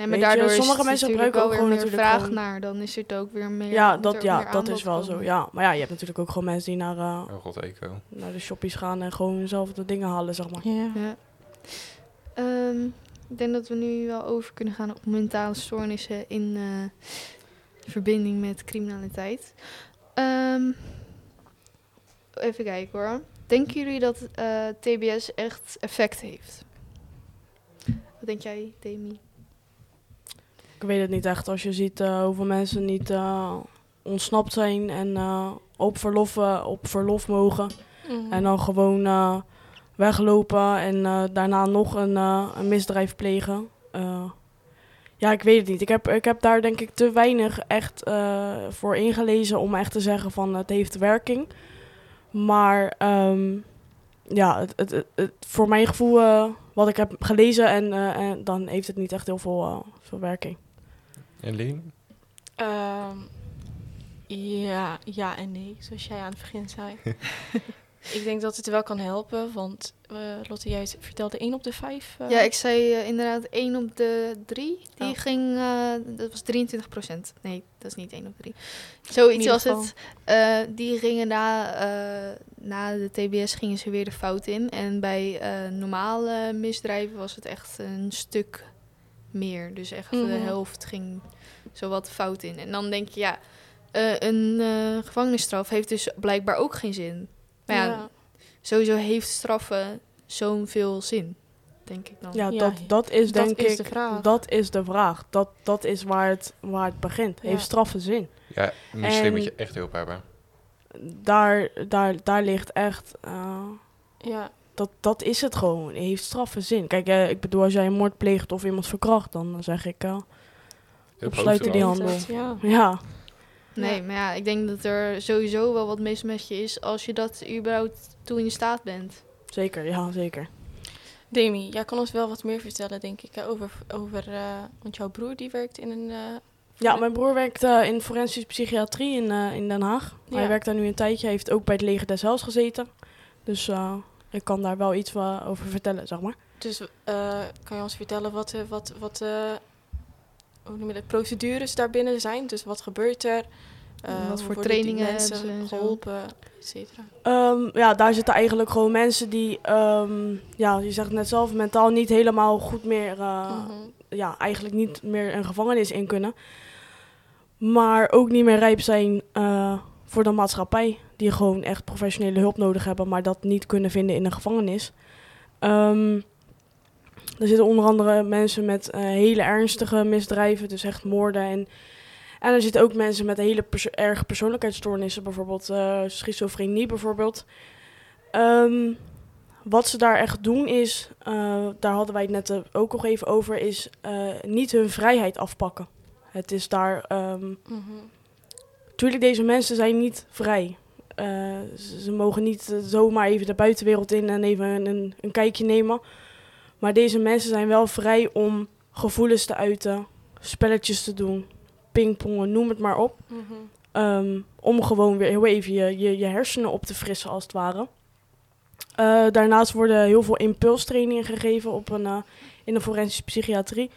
Nee, maar Weet je, daardoor sommige is mensen gebruiken ook gewoon weer meer natuurlijk vraag gewoon- naar. Dan is het ook weer meer... ja, dat, ja, meer dat is wel komen. zo. Ja. Maar ja, je hebt natuurlijk ook gewoon mensen die naar, Oh god, eco. naar de shoppies gaan en gewoon zelf de dingen halen, zeg maar. Ja. Ja. Ehm, ik denk dat we nu wel over kunnen gaan op mentale stoornissen in eh, verbinding met criminaliteit. Ehm, even kijken hoor. Denken jullie dat eh, TBS echt effect heeft? Wat denk jij, Demi? Ik weet het niet echt. Als je ziet eh, hoeveel mensen niet eh, ontsnapt zijn en eh, op, verlof, op verlof mogen. Mhm. En dan gewoon weglopen en daarna nog een, een misdrijf plegen. Ja, ik weet het niet. Ik heb, ik heb daar denk ik te weinig echt voor ingelezen om echt te zeggen van het heeft werking. Maar ehm, ja, het, het, het, het- voor mijn gevoel wat ik heb gelezen en, en dan heeft het niet echt heel veel, veel werking. En Lien? Ehm, ja, ja en nee, zoals jij aan het begin zei. ik denk dat het wel kan helpen, want eh, Lotte, jij vertelde 1 op de 5. Ja, ik zei eh, inderdaad 1 op de 3. Die Oh. ging, eh, dat was 23 procent. Nee, dat is niet 1 op 3. Zoiets was het. Eh, die gingen na, eh, na de TBS gingen ze weer de fout in. En bij eh, normale misdrijven was het echt een stuk meer. Dus echt de Mhm. helft ging zowat fout in. En dan denk je, ja, eh, een eh, gevangenisstraf heeft dus blijkbaar ook geen zin. Maar ja, sowieso heeft straffen zo'n veel zin, denk ik dan. Ja, dat, dat is dat denk is ik, de vraag. dat is de vraag. Dat, dat is waar het, waar het begint. Ja. Heeft straffen zin? Ja, misschien En- moet je echt hulp hebben. Daar, daar, daar ligt echt... eh, ja, dat, dat is het gewoon. Heeft straffen zin? Kijk, eh, ik bedoel, als jij een moord pleegt of iemand verkracht, dan zeg ik... eh, Hulp Opsluiten die hoofd hand. eraf. inderdaad, ja. ja, Nee, Ja. maar ja, ik denk dat er sowieso wel wat mis met je is als je dat überhaupt toe in staat bent. zeker. Ja, zeker. Demi, jij kan ons wel wat meer vertellen, denk ik, hè, over, over eh, want jouw broer die werkt in een eh, Ja, mijn broer werkt eh, in forensische psychiatrie in, eh, in Den Haag. Ja. Hij werkt daar nu een tijdje. Hij heeft ook bij het leger des Heils gezeten. Dus eh, ik kan daar wel iets over vertellen, zeg maar. Dus eh, kan je ons vertellen wat, eh, wat, wat eh, hoe noem je dat, procedures daarbinnen zijn? Dus wat gebeurt er? Eh, Wat voor trainingen die mensen geholpen, et cetera? Ehm, ja, daar zitten eigenlijk gewoon mensen die, ehm, ja, je zegt het net zelf, mentaal niet helemaal goed meer, eh, Mhm. ja, eigenlijk niet meer een gevangenis in kunnen. Maar ook niet meer rijp zijn eh, voor de maatschappij. Die gewoon echt professionele hulp nodig hebben, maar dat niet kunnen vinden in een gevangenis. Ehm, er zitten onder andere mensen met eh, hele ernstige misdrijven, dus echt moorden. En, en er zitten ook mensen met hele erge persoonlijkheidsstoornissen, bijvoorbeeld eh, schizofrenie bijvoorbeeld. Ehm, wat ze daar echt doen is, eh, daar hadden wij het net ook nog even over, is niet hun vrijheid afpakken. Het is daar, ehm Mhm. Natuurlijk deze mensen zijn niet vrij. Eh, ze, ze mogen niet eh, zomaar even de buitenwereld in en even een, een, een kijkje nemen. Maar deze mensen zijn wel vrij om gevoelens te uiten, spelletjes te doen, pingpongen, noem het maar op. Mhm. Ehm, om gewoon weer heel even je, je, je hersenen op te frissen, als het ware. Eh, daarnaast worden heel veel impulstrainingen gegeven op een, in de forensische psychiatrie.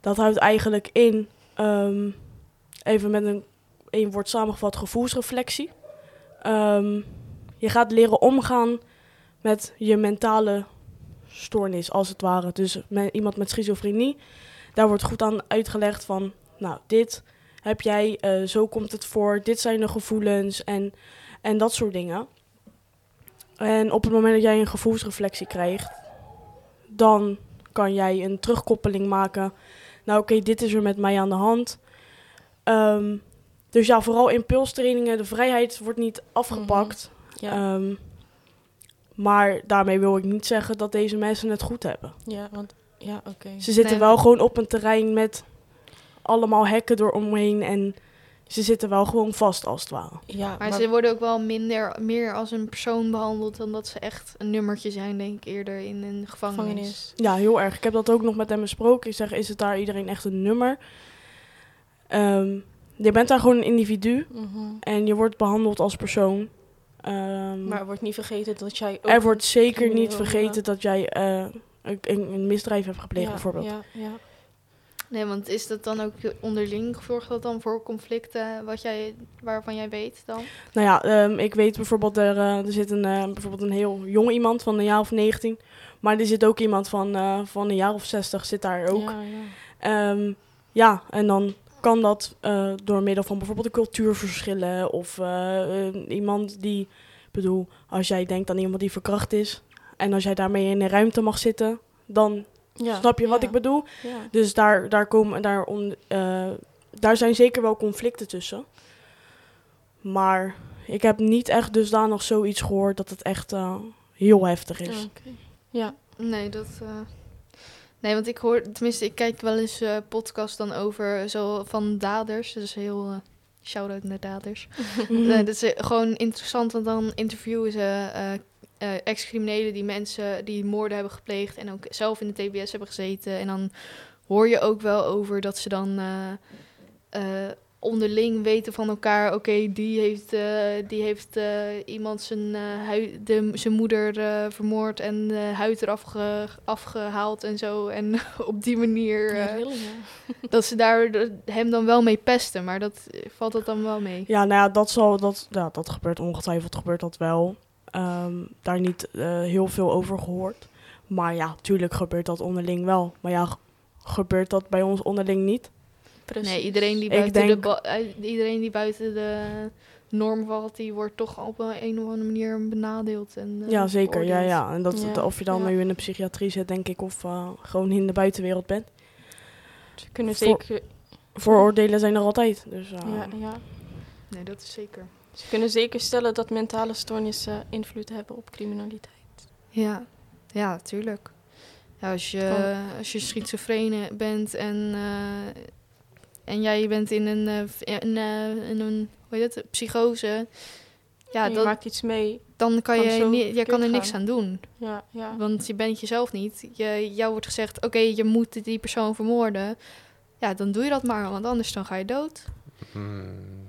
Dat houdt eigenlijk in, ehm, even met een één woord samengevat, gevoelsreflectie. Ehm, je gaat leren omgaan met je mentale stoornis, als het ware. Dus met, iemand met schizofrenie, daar wordt goed aan uitgelegd van, nou, dit heb jij, eh, zo komt het voor, dit zijn de gevoelens en, en dat soort dingen. En op het moment dat jij een gevoelsreflectie krijgt, dan kan jij een terugkoppeling maken. Nou, oké, dit is er met mij aan de hand. Ehm, dus ja, vooral impulstrainingen, de vrijheid wordt niet afgepakt. Ja, Ehm, maar daarmee wil ik niet zeggen dat deze mensen het goed hebben. ja, want ja, oké. Ze zitten Nee, wel gewoon op een terrein met allemaal hekken eromheen en ze zitten wel gewoon vast als het ware. Ja, Maar, ze worden ook wel minder, meer als een persoon behandeld dan dat ze echt een nummertje zijn, denk ik, eerder in een gevangenis. gevangenis. Ja, heel erg. Ik heb dat ook nog met hem besproken. Ik zeg, is het daar iedereen echt een nummer? Ehm, je bent daar gewoon een individu Mhm. en je wordt behandeld als persoon. Ehm, Maar er wordt niet vergeten dat jij ook... er wordt zeker niet vergeten ja. dat jij eh, een, een misdrijf hebt gepleegd, ja, bijvoorbeeld. Ja, ja. Nee, want is dat dan ook onderling, zorgt dat dan voor conflicten wat jij, waarvan jij weet dan? Nou ja, ehm, ik weet bijvoorbeeld, er, eh, er zit een, eh, bijvoorbeeld een heel jong iemand van een jaar of 19. Maar er zit ook iemand van, eh, van een jaar of 60 zit daar ook. Ja, ja. Ehm, ja, en dan kan dat eh, door middel van bijvoorbeeld de cultuurverschillen of eh, eh, iemand die, ik bedoel, als jij denkt aan iemand die verkracht is en als jij daarmee in een ruimte mag zitten, dan Ja, snap je wat ja, ik bedoel. Ja. Dus daar, daar, komen, daar, eh, daar zijn zeker wel conflicten tussen. Maar ik heb niet echt dusdanig zoiets gehoord dat het echt heel heftig is. Oké. Ja. Nee, dat. Eh, Nee, want ik hoor, tenminste, ik kijk wel eens eh podcast dan over zo van daders. Dus heel uh, shout-out naar daders. Dat is eh, gewoon interessant, want dan interviewen ze eh, eh, ex-criminelen die mensen die moorden hebben gepleegd en ook zelf in de TBS hebben gezeten. En dan hoor je ook wel over dat ze dan eh, eh, onderling weten van elkaar. Oké, die heeft, eh, die heeft eh, iemand zijn, eh, hui- de, zijn moeder eh, vermoord en de huid eraf ge- afgehaald en zo. En op die manier Ja, eh, really, ja. dat ze daar hem dan wel mee pesten. Maar dat valt dat dan wel mee. Ja, nou ja, dat, zal, dat, ja, dat gebeurt ongetwijfeld, gebeurt dat wel. Ehm, daar niet eh, heel veel over gehoord. Maar ja, tuurlijk gebeurt dat onderling wel. Maar ja, gebeurt dat bij ons onderling niet? Precies. Nee, iedereen die buiten, de, denk- eh, iedereen die buiten de norm valt, die wordt toch op een, een of andere manier benadeeld. En, eh, ja, zeker. Ja, beoordeeld. ja. En dat, Ja, of je dan ja. nu in de psychiatrie zit, denk ik, of eh, gewoon in de buitenwereld bent. Ze kunnen Voor- zeker... Vooroordelen zijn er altijd. Dus, eh, Ja, ja. Nee, dat is zeker. Ze kunnen zeker stellen dat mentale stoornissen invloed hebben op criminaliteit. Ja, ja, tuurlijk. Ja, als, je, als je schizofrene bent en, eh, en jij bent in een, eh, v- in, eh, in een hoe heet het, psychose, ja, En je dan, maakt iets mee. dan kan kan je, je kan er niks gaan. aan doen. Ja, ja. Want je bent jezelf niet. Je, jou wordt gezegd, oké, je moet die persoon vermoorden. ja, dan doe je dat maar, want anders dan ga je dood. Hmm.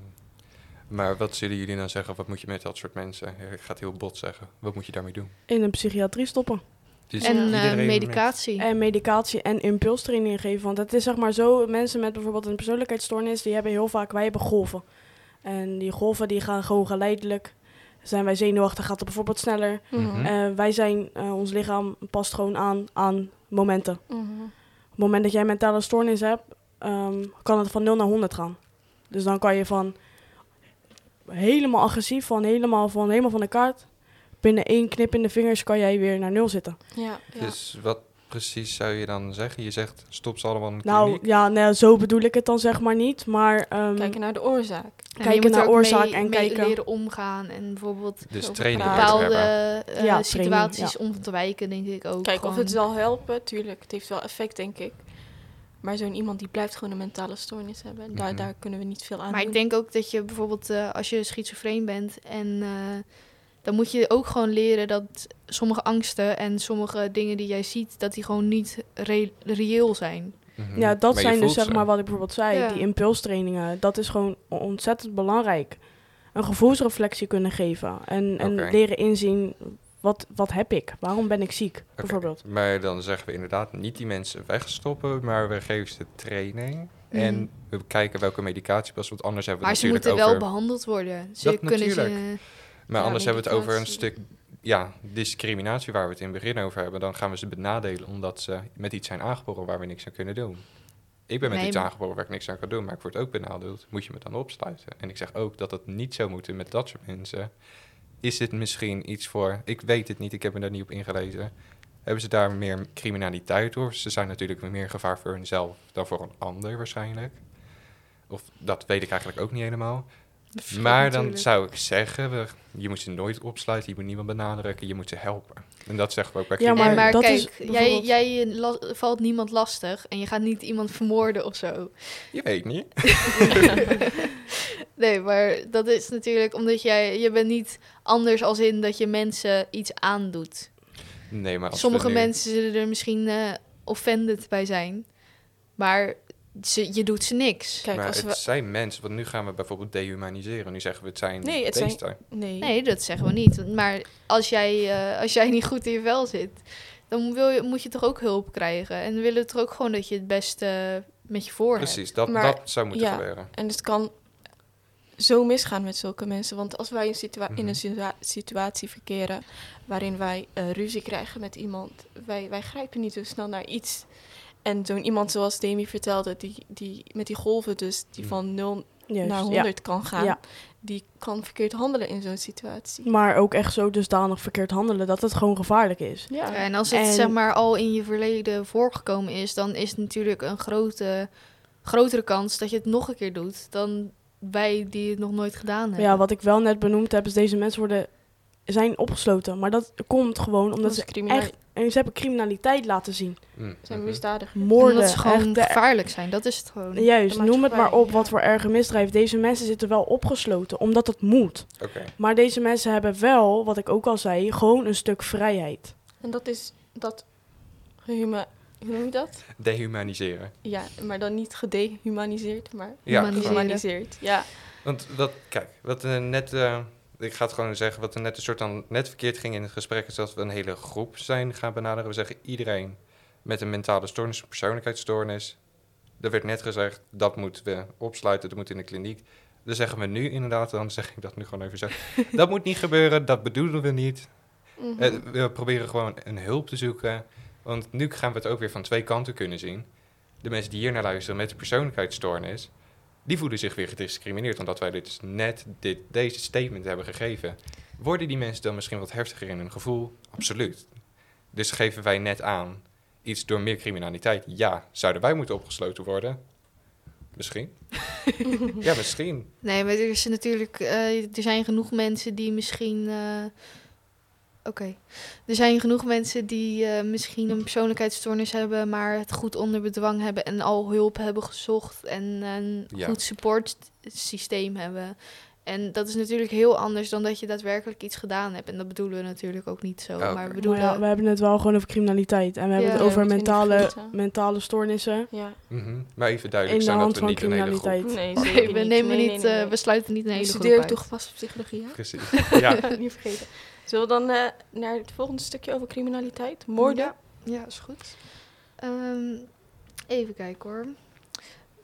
Maar wat zullen jullie dan zeggen? Wat moet je met dat soort mensen? Ik ga het heel bot zeggen. Wat moet je daarmee doen? In een psychiatrie stoppen. Dus en eh, iedereen medicatie. En medicatie en impulstraining geven. Want het is zeg maar zo, mensen met bijvoorbeeld een persoonlijkheidsstoornis, die hebben heel vaak, wij hebben golven. En die golven die gaan gewoon geleidelijk. Zijn wij zenuwachtig, gaat het bijvoorbeeld sneller. Mhm. Eh, wij zijn, eh, ons lichaam past gewoon aan aan momenten. Mhm. Op het moment dat jij mentale stoornis hebt, ehm, kan het van 0 naar 100 gaan. Dus dan kan je van helemaal agressief, van helemaal van, helemaal van de kaart. Binnen één knip in de vingers kan jij weer naar nul zitten. Ja, ja. Dus wat precies zou je dan zeggen? Je zegt stop ze allemaal in de Nou kliniek. ja, nee, zo bedoel ik het dan zeg maar niet. Maar ehm, kijken naar de oorzaak. En kijken je moet naar oorzaak mee- en mee kijken. leren omgaan. En bijvoorbeeld Dus leren bepaalde eh, Ja, situaties training, om te wijken, denk ik ook. Kijk of gewoon. het zal helpen, tuurlijk. Het heeft wel effect, denk ik. Maar zo'n iemand die blijft gewoon een mentale stoornis hebben. Daar, Mhm. daar kunnen we niet veel aan Maar ik denk ook dat je bijvoorbeeld eh, als je schizofreen bent en eh, dan moet je ook gewoon leren dat sommige angsten en sommige dingen die jij ziet, dat die gewoon niet re- reëel zijn. Mhm. ja, dat Maar zijn dus zeg ze. maar wat ik bijvoorbeeld zei. Ja. Die impulstrainingen, dat is gewoon ontzettend belangrijk. Een gevoelsreflectie kunnen geven. En, en leren inzien, wat, wat heb ik? Waarom ben ik ziek? Bijvoorbeeld. Maar dan zeggen we inderdaad niet die mensen wegstoppen, maar we geven ze training. En Mhm. we kijken welke medicatie past, want anders hebben we Maar ze het moeten natuurlijk wel behandeld worden. Ze Dat kunnen natuurlijk. ze. Maar Ja, anders hebben we het over een stuk ja, discriminatie waar we het in het begin over hebben. Dan gaan we ze benadelen omdat ze met iets zijn aangeboren waar we niks aan kunnen doen. Ik ben met Nee, iets aangeboren waar ik niks aan kan doen, maar ik word ook benadeeld. Moet je me dan opsluiten? En ik zeg ook dat het niet zou moeten met dat soort mensen. Is dit misschien iets voor... Ik weet het niet, ik heb me daar niet op ingelezen. Hebben ze daar meer criminaliteit door? Ze zijn natuurlijk meer gevaar voor hunzelf dan voor een ander waarschijnlijk. Of dat weet ik eigenlijk ook niet helemaal. Maar dan natuurlijk. zou ik zeggen, we, je moet ze nooit opsluiten, je moet niemand benadrukken, je moet ze helpen. En dat zeggen we ook bij Ja, maar, dat is kijk, jij, bijvoorbeeld- jij la- valt niemand lastig en je gaat niet iemand vermoorden of zo. Je weet niet. Nee, maar dat is natuurlijk omdat jij, je bent niet anders als in dat je mensen iets aandoet. Nee, maar als Sommige nu- mensen zullen er misschien eh offended bij zijn, maar ze, je doet ze niks. Kijk, maar als het we... zijn mensen, want nu gaan we bijvoorbeeld dehumaniseren. Nu zeggen we het zijn Nee, het zijn-. Nee. Nee, dat zeggen we niet. Maar als jij, eh, als jij niet goed in je vel zit, dan wil je, moet je toch ook hulp krijgen. En we willen toch ook gewoon dat je het beste met je voor hebt. Precies, dat, Maar- dat zou moeten ja. gebeuren. En het kan zo misgaan met zulke mensen. Want als wij een situa- in Mhm. een situa- situatie verkeren waarin wij eh, ruzie krijgen met iemand, wij, wij grijpen niet zo snel naar iets. En zo'n iemand zoals Demi vertelde, die, die met die golven dus, die Mhm. van 0 Juist, naar ja. 100 kan gaan, Ja. die kan verkeerd handelen in zo'n situatie. Maar ook echt zo dusdanig verkeerd handelen dat het gewoon gevaarlijk is. Ja, Ja, en als het En- zeg maar al in je verleden voorgekomen is, dan is het natuurlijk een grote, grotere kans dat je het nog een keer doet dan wij die het nog nooit gedaan hebben. Ja, wat ik wel net benoemd heb, is deze mensen worden, zijn opgesloten. Maar dat komt gewoon omdat dat ze echt... En ze hebben criminaliteit laten zien. Mm, zijn mhm. misdadigers. Moorden. Omdat ze gewoon echt gevaarlijk zijn, dat is het gewoon. Juist, noem het maar op ja. wat voor erge misdrijf. Deze mensen zitten wel opgesloten, omdat het moet. Oké. Maar deze mensen hebben wel, wat ik ook al zei, gewoon een stuk vrijheid. En dat is dat gehuma... Hoe noem je dat? Dehumaniseren. Ja, maar dan niet gedehumaniseerd, maar Ja, gehumaniseerd. Ja. Want wat, kijk, wat er net, eh, ik ga het gewoon zeggen, wat er net een soort van net verkeerd ging in het gesprek, is dat we een hele groep zijn gaan benaderen. We zeggen iedereen met een mentale stoornis, een persoonlijkheidsstoornis. Er werd net gezegd, dat moeten we opsluiten, dat moet in de kliniek. Dan zeggen we nu inderdaad, dan zeg ik dat nu gewoon even zo. dat moet niet gebeuren, dat bedoelen we niet. Mhm. Eh, we proberen gewoon een hulp te zoeken. Want nu gaan we het ook weer van twee kanten kunnen zien. De mensen die hier naar luisteren met een persoonlijkheidsstoornis, die voelen zich weer gediscrimineerd. Omdat wij dit dus net dit, deze statement hebben gegeven. Worden die mensen dan misschien wat heftiger in hun gevoel? Absoluut. Dus geven wij net aan iets door meer criminaliteit? Ja. Zouden wij moeten opgesloten worden? Misschien. ja, misschien. Nee, maar er is natuurlijk, eh, er zijn genoeg mensen die misschien. eh, Oké. Er zijn genoeg mensen die eh, misschien een persoonlijkheidsstoornis hebben, maar het goed onder bedwang hebben en al hulp hebben gezocht en een Ja. goed supportsysteem hebben. En dat is natuurlijk heel anders dan dat je daadwerkelijk iets gedaan hebt. En dat bedoelen we natuurlijk ook niet zo. Oké. Maar we Maar bedoelen... ja, we hebben het wel gewoon over criminaliteit. En we hebben Ja, het over mentale, mentale stoornissen Ja. Mhm. Maar even in duidelijk de zijn dat we van niet een hele groep... criminaliteit. Nee, Nee, we niet. nemen Nee, niet, nee, eh, nee. we sluiten niet een hele groep uit. toegepaste psychologie, hè? Precies. Ja. niet vergeten. Zullen we dan eh, naar het volgende stukje over criminaliteit? Moorden? Ja, ja is goed. Ehm, even kijken hoor.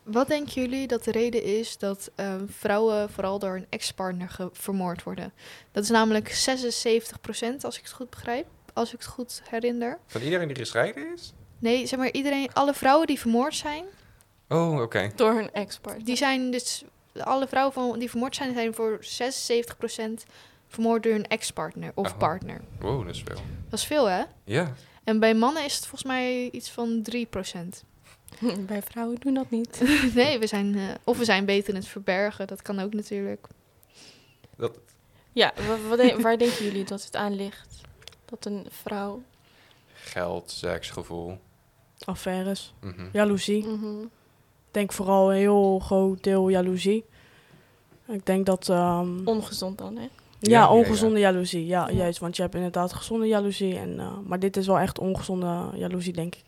Wat denken jullie dat de reden is dat ehm, vrouwen vooral door een ex-partner vermoord worden? Dat is namelijk 76% als ik het goed begrijp, als ik het goed herinner. Van iedereen die gescheiden is? Nee, zeg maar iedereen, alle vrouwen die vermoord zijn, Oh, oké. Door hun ex-partner. die zijn dus, alle vrouwen van, die vermoord zijn, zijn voor 76% vermoord door hun ex-partner of Oh. partner. Wow, dat is veel. Dat is veel hè? Ja. En bij mannen is het volgens mij iets van 3%. Bij vrouwen doen dat niet. nee, we zijn, eh, of we zijn beter in het verbergen, dat kan ook natuurlijk. Dat, Ja, wat waar denken jullie dat het aan ligt? Dat een vrouw... geld, seks, gevoel. Affaires, Mhm. jaloezie. Ik denk vooral een heel groot deel jaloezie. Ik denk dat... ehm, Ongezond dan, hè? ja, Ja, ja, ongezonde jaloezie. Ja, Ja. juist. Want je hebt inderdaad gezonde jaloezie. En, eh, maar dit is wel echt ongezonde jaloezie, denk ik.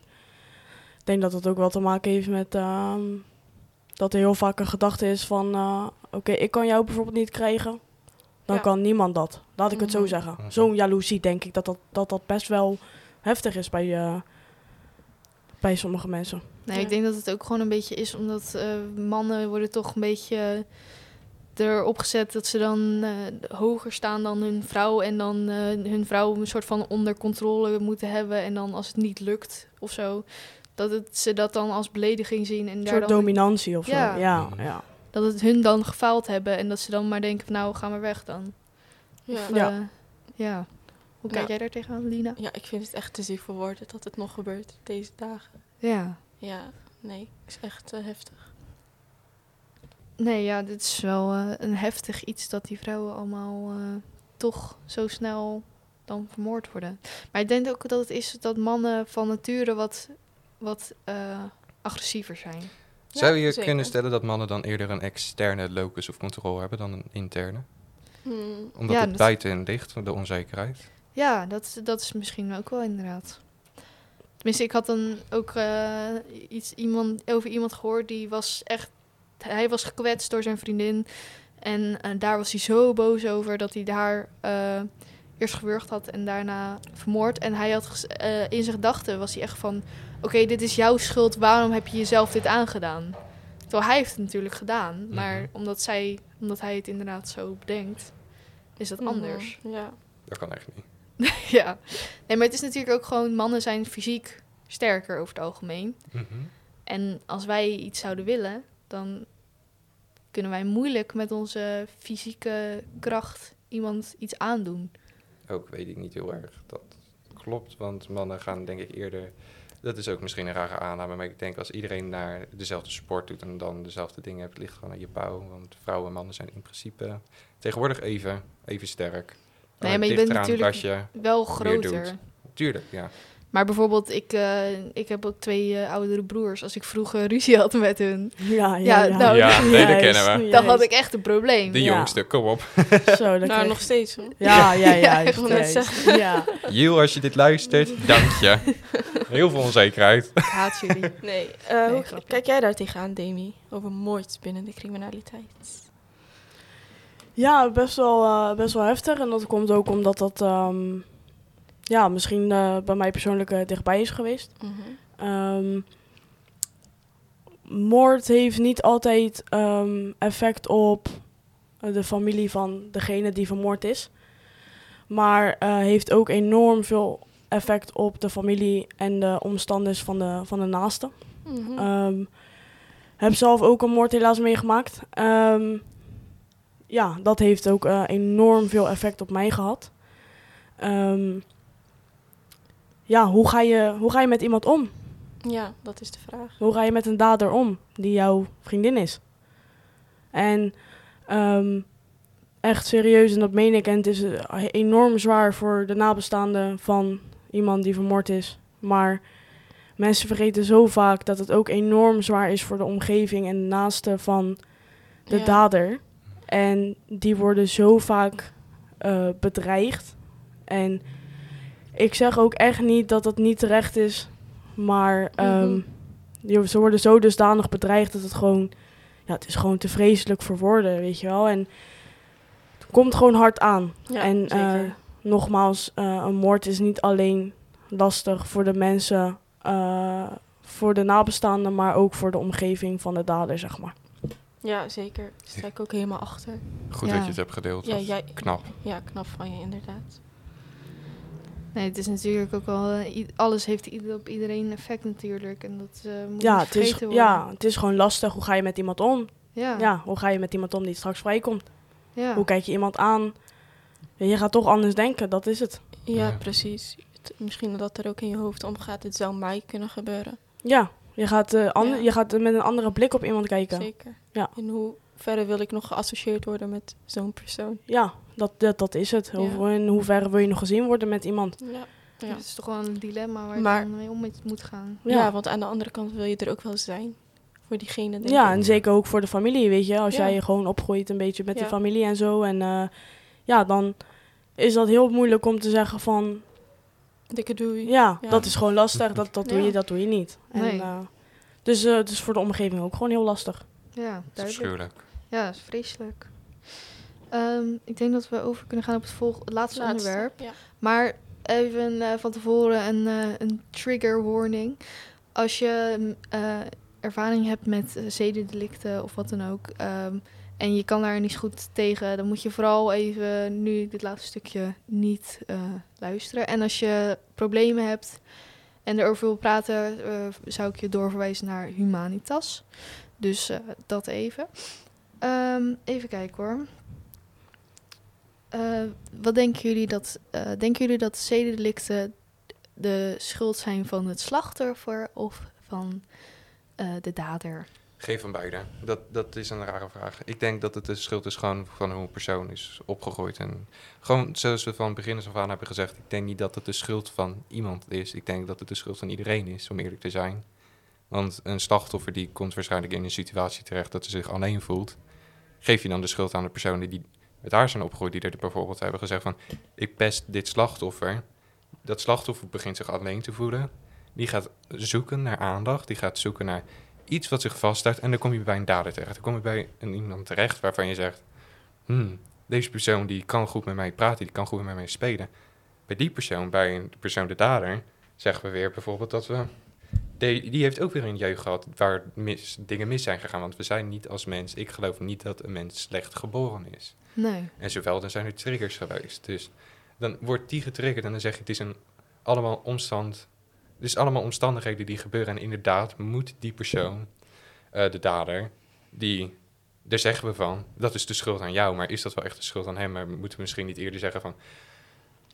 Ik denk dat het ook wel te maken heeft met... ehm, dat er heel vaak een gedachte is van... eh, Oké, ik kan jou bijvoorbeeld niet krijgen. Dan Ja. kan niemand dat. Laat ik het zo Mhm. zeggen. Mhm. Zo'n jaloezie, denk ik, dat dat, dat dat best wel heftig is bij, eh, bij sommige mensen. Nee, Ja. ik denk dat het ook gewoon een beetje is omdat eh, mannen worden toch een beetje erop gezet dat ze dan eh, hoger staan dan hun vrouw en dan eh, hun vrouw een soort van onder controle moeten hebben en dan als het niet lukt of zo, dat het, ze dat dan als belediging zien en Een daar soort dan, dominantie of Ja. zo. Ja, Mhm. ja. dat het hun dan gefaald hebben en dat ze dan maar denken van nou ga maar weg dan. Ja. Of, Ja. eh, ja. Hoe Ja. kijk jij daar tegenaan, Lina? ja, ik vind het echt te ziek voor woorden dat het nog gebeurt deze dagen. Ja. Ja, nee, is echt eh, heftig. Nee, ja, dit is wel eh, een heftig iets dat die vrouwen allemaal eh, toch zo snel dan vermoord worden. Maar ik denk ook dat het is dat mannen van nature wat, wat eh, agressiever zijn. Zou je zeker. kunnen stellen dat mannen dan eerder een externe locus of controle hebben dan een interne? Hmm. Omdat Ja, het dat- buiten hen ligt, de onzekerheid. Ja, dat, dat is misschien ook wel inderdaad. Tenminste, ik had dan ook eh, iets iemand, over iemand gehoord die was echt... Hij was gekwetst door zijn vriendin. En eh, daar was hij zo boos over dat hij haar eh, eerst gewurgd had en daarna vermoord. En hij had eh, in zijn gedachten was hij echt van... Oké, dit is jouw schuld, waarom heb je jezelf dit aangedaan? Terwijl hij heeft het natuurlijk gedaan. Maar Mhm. omdat, zij, omdat hij het inderdaad zo bedenkt, is dat Mhm, anders. Ja. Dat kan echt niet. Ja, nee, maar het is natuurlijk ook gewoon, mannen zijn fysiek sterker over het algemeen. Mhm. En als wij iets zouden willen, dan kunnen wij moeilijk met onze fysieke kracht iemand iets aandoen. Ook weet ik niet heel erg dat klopt, want mannen gaan denk ik eerder... Dat is ook misschien een rare aanname, maar ik denk als iedereen naar dezelfde sport doet en dan dezelfde dingen hebt, ligt gewoon aan je bouw. Want vrouwen en mannen zijn in principe tegenwoordig even, even sterk. Nee, Alleen maar je bent natuurlijk- Wel groter. Tuurlijk, ja. Maar bijvoorbeeld, ik, eh, ik heb ook twee eh, oudere broers. Als ik vroeger ruzie had met hun, Ja, Ja, ja, ja. nou, Ja, nee, dat kennen we. dan had ik echt een probleem. De Ja. jongste, kom op. Zo, dat Nou, krijg- nog steeds hoor. Ja, ja, ja. ik wou net juist. zeggen. Ja. Jiel, als je dit luistert, dank je. Heel veel onzekerheid. Ik haat jullie. Nee, eh, hoe kijk jij daar tegenaan, Demi? Over moord binnen de criminaliteit. Ja, best wel, eh, best wel heftig. En dat komt ook omdat dat ehm, ja, misschien eh, bij mij persoonlijk eh, dichtbij is geweest. Mhm. Ehm, moord heeft niet altijd ehm, effect op eh, de familie van degene die vermoord is. Maar heeft ook enorm veel effect op de familie en de omstanders van de, van de naasten. Mhm. Ehm, heb zelf ook een moord helaas meegemaakt. Ja, dat heeft ook enorm veel effect op mij gehad. Ja, hoe ga, je, hoe ga je met iemand om? ja, dat is de vraag. Hoe ga je met een dader om die jouw vriendin is? En ehm, echt serieus, en dat meen ik, en het is eh, enorm zwaar voor de nabestaanden van iemand die vermoord is. Maar mensen vergeten zo vaak dat het ook enorm zwaar is voor de omgeving en de naasten van de Ja. dader. En die worden zo vaak eh, bedreigd. En ik zeg ook echt niet dat het niet terecht is. Maar ehm, Mhm. die- ze worden zo dusdanig bedreigd dat het gewoon... Ja, het is gewoon te vreselijk voor woorden, weet je wel. En het komt gewoon hard aan. Ja, en eh, nogmaals, eh, een moord is niet alleen lastig voor de mensen, eh, voor de nabestaanden, maar ook voor de omgeving van de dader, zeg maar. ja, zeker. Daar sta ik ook helemaal achter. Goed Ja. dat je het hebt gedeeld. Ja, dat jij- Knap. Ja, knap van je, inderdaad. Nee, het is natuurlijk ook wel... eh, alles heeft ieder- op iedereen effect natuurlijk. En dat eh, moet Ja het, is, vergeten worden. ja, het is gewoon lastig. Hoe ga je met iemand om? Ja. Ja, hoe ga je met iemand om die straks vrijkomt? ja. Hoe kijk je iemand aan? Je gaat toch anders denken, dat is het. Ja, Ja. precies. Het- misschien dat er ook in je hoofd omgaat. Het zou mij kunnen gebeuren. Ja, je gaat, eh, ander- Ja. je gaat met een andere blik op iemand kijken. Zeker. Ja. In hoeverre wil ik nog geassocieerd worden met zo'n persoon? Ja, dat, dat, dat is het. In hoeverre wil je nog gezien worden met iemand? Ja. Ja. Het is toch wel een dilemma waar Maar- je dan mee om moet- gaan. Ja. Ja. want aan de andere kant wil je er ook wel zijn. Voor diegene, denk Ja, ik. en zeker ook voor de familie, weet je. Als Ja. jij gewoon opgroeit een beetje met de familie en zo. En eh, ja, dan is dat heel moeilijk om te zeggen van... Dikke doei. Ja, Ja. dat is gewoon lastig. Dat, dat, doe, Ja. je, dat doe je niet. En, Nee. eh, dus eh, het is voor de omgeving ook gewoon heel lastig. Ja, Dat is duidelijk. Ja, dat is vreselijk. Ehm, ik denk dat we over kunnen gaan op het, volg- het laatste, Laatste, onderwerp. Ja. Maar even eh, van tevoren een, eh, een trigger warning. Als je mm, eh, ervaring hebt met zedendelicten of wat dan ook... ehm, en je kan daar niet goed tegen... dan moet je vooral even nu dit laatste stukje niet luisteren. En als je problemen hebt en erover wil praten... zou ik je doorverwijzen naar Humanitas. Dus dat even. Ehm, even kijken hoor. Eh, wat denken jullie dat... eh, denken jullie dat zedendelicten de schuld zijn van het slachtoffer of van eh, de dader? Geen van beide. Dat, dat is een rare vraag. Ik denk dat het de schuld is gewoon van hoe een persoon is opgegroeid. En gewoon zoals we van begin af aan hebben gezegd, ik denk niet dat het de schuld van iemand is. Ik denk dat het de schuld van iedereen is, om eerlijk te zijn. Want een slachtoffer die komt waarschijnlijk in een situatie terecht dat ze zich alleen voelt. Geef je dan de schuld aan de personen die met haar zijn opgegroeid, die er bijvoorbeeld hebben gezegd van, ik pest dit slachtoffer. Dat slachtoffer begint zich alleen te voelen. Die gaat zoeken naar aandacht, die gaat zoeken naar iets wat zich vasthoudt en dan kom je bij een dader terecht. Dan kom je bij een iemand terecht waarvan je zegt, hmm, deze persoon die kan goed met mij praten, die kan goed met mij spelen. Bij die persoon, bij een persoon de dader, zeggen we weer bijvoorbeeld dat we, die, die heeft ook weer een jeugd gehad waar dingen mis zijn gegaan. Want we zijn niet als mens, ik geloof niet dat een mens slecht geboren is. Nee. En zowel, dan zijn er triggers geweest. Dus dan wordt die getriggerd en dan zeg je, het is een allemaal omstand. Het is allemaal omstandigheden die gebeuren. En inderdaad moet die persoon, eh, de dader, die, daar zeggen we van, dat is de schuld aan jou. Maar is dat wel echt de schuld aan hem? Maar moeten we misschien niet eerder zeggen van,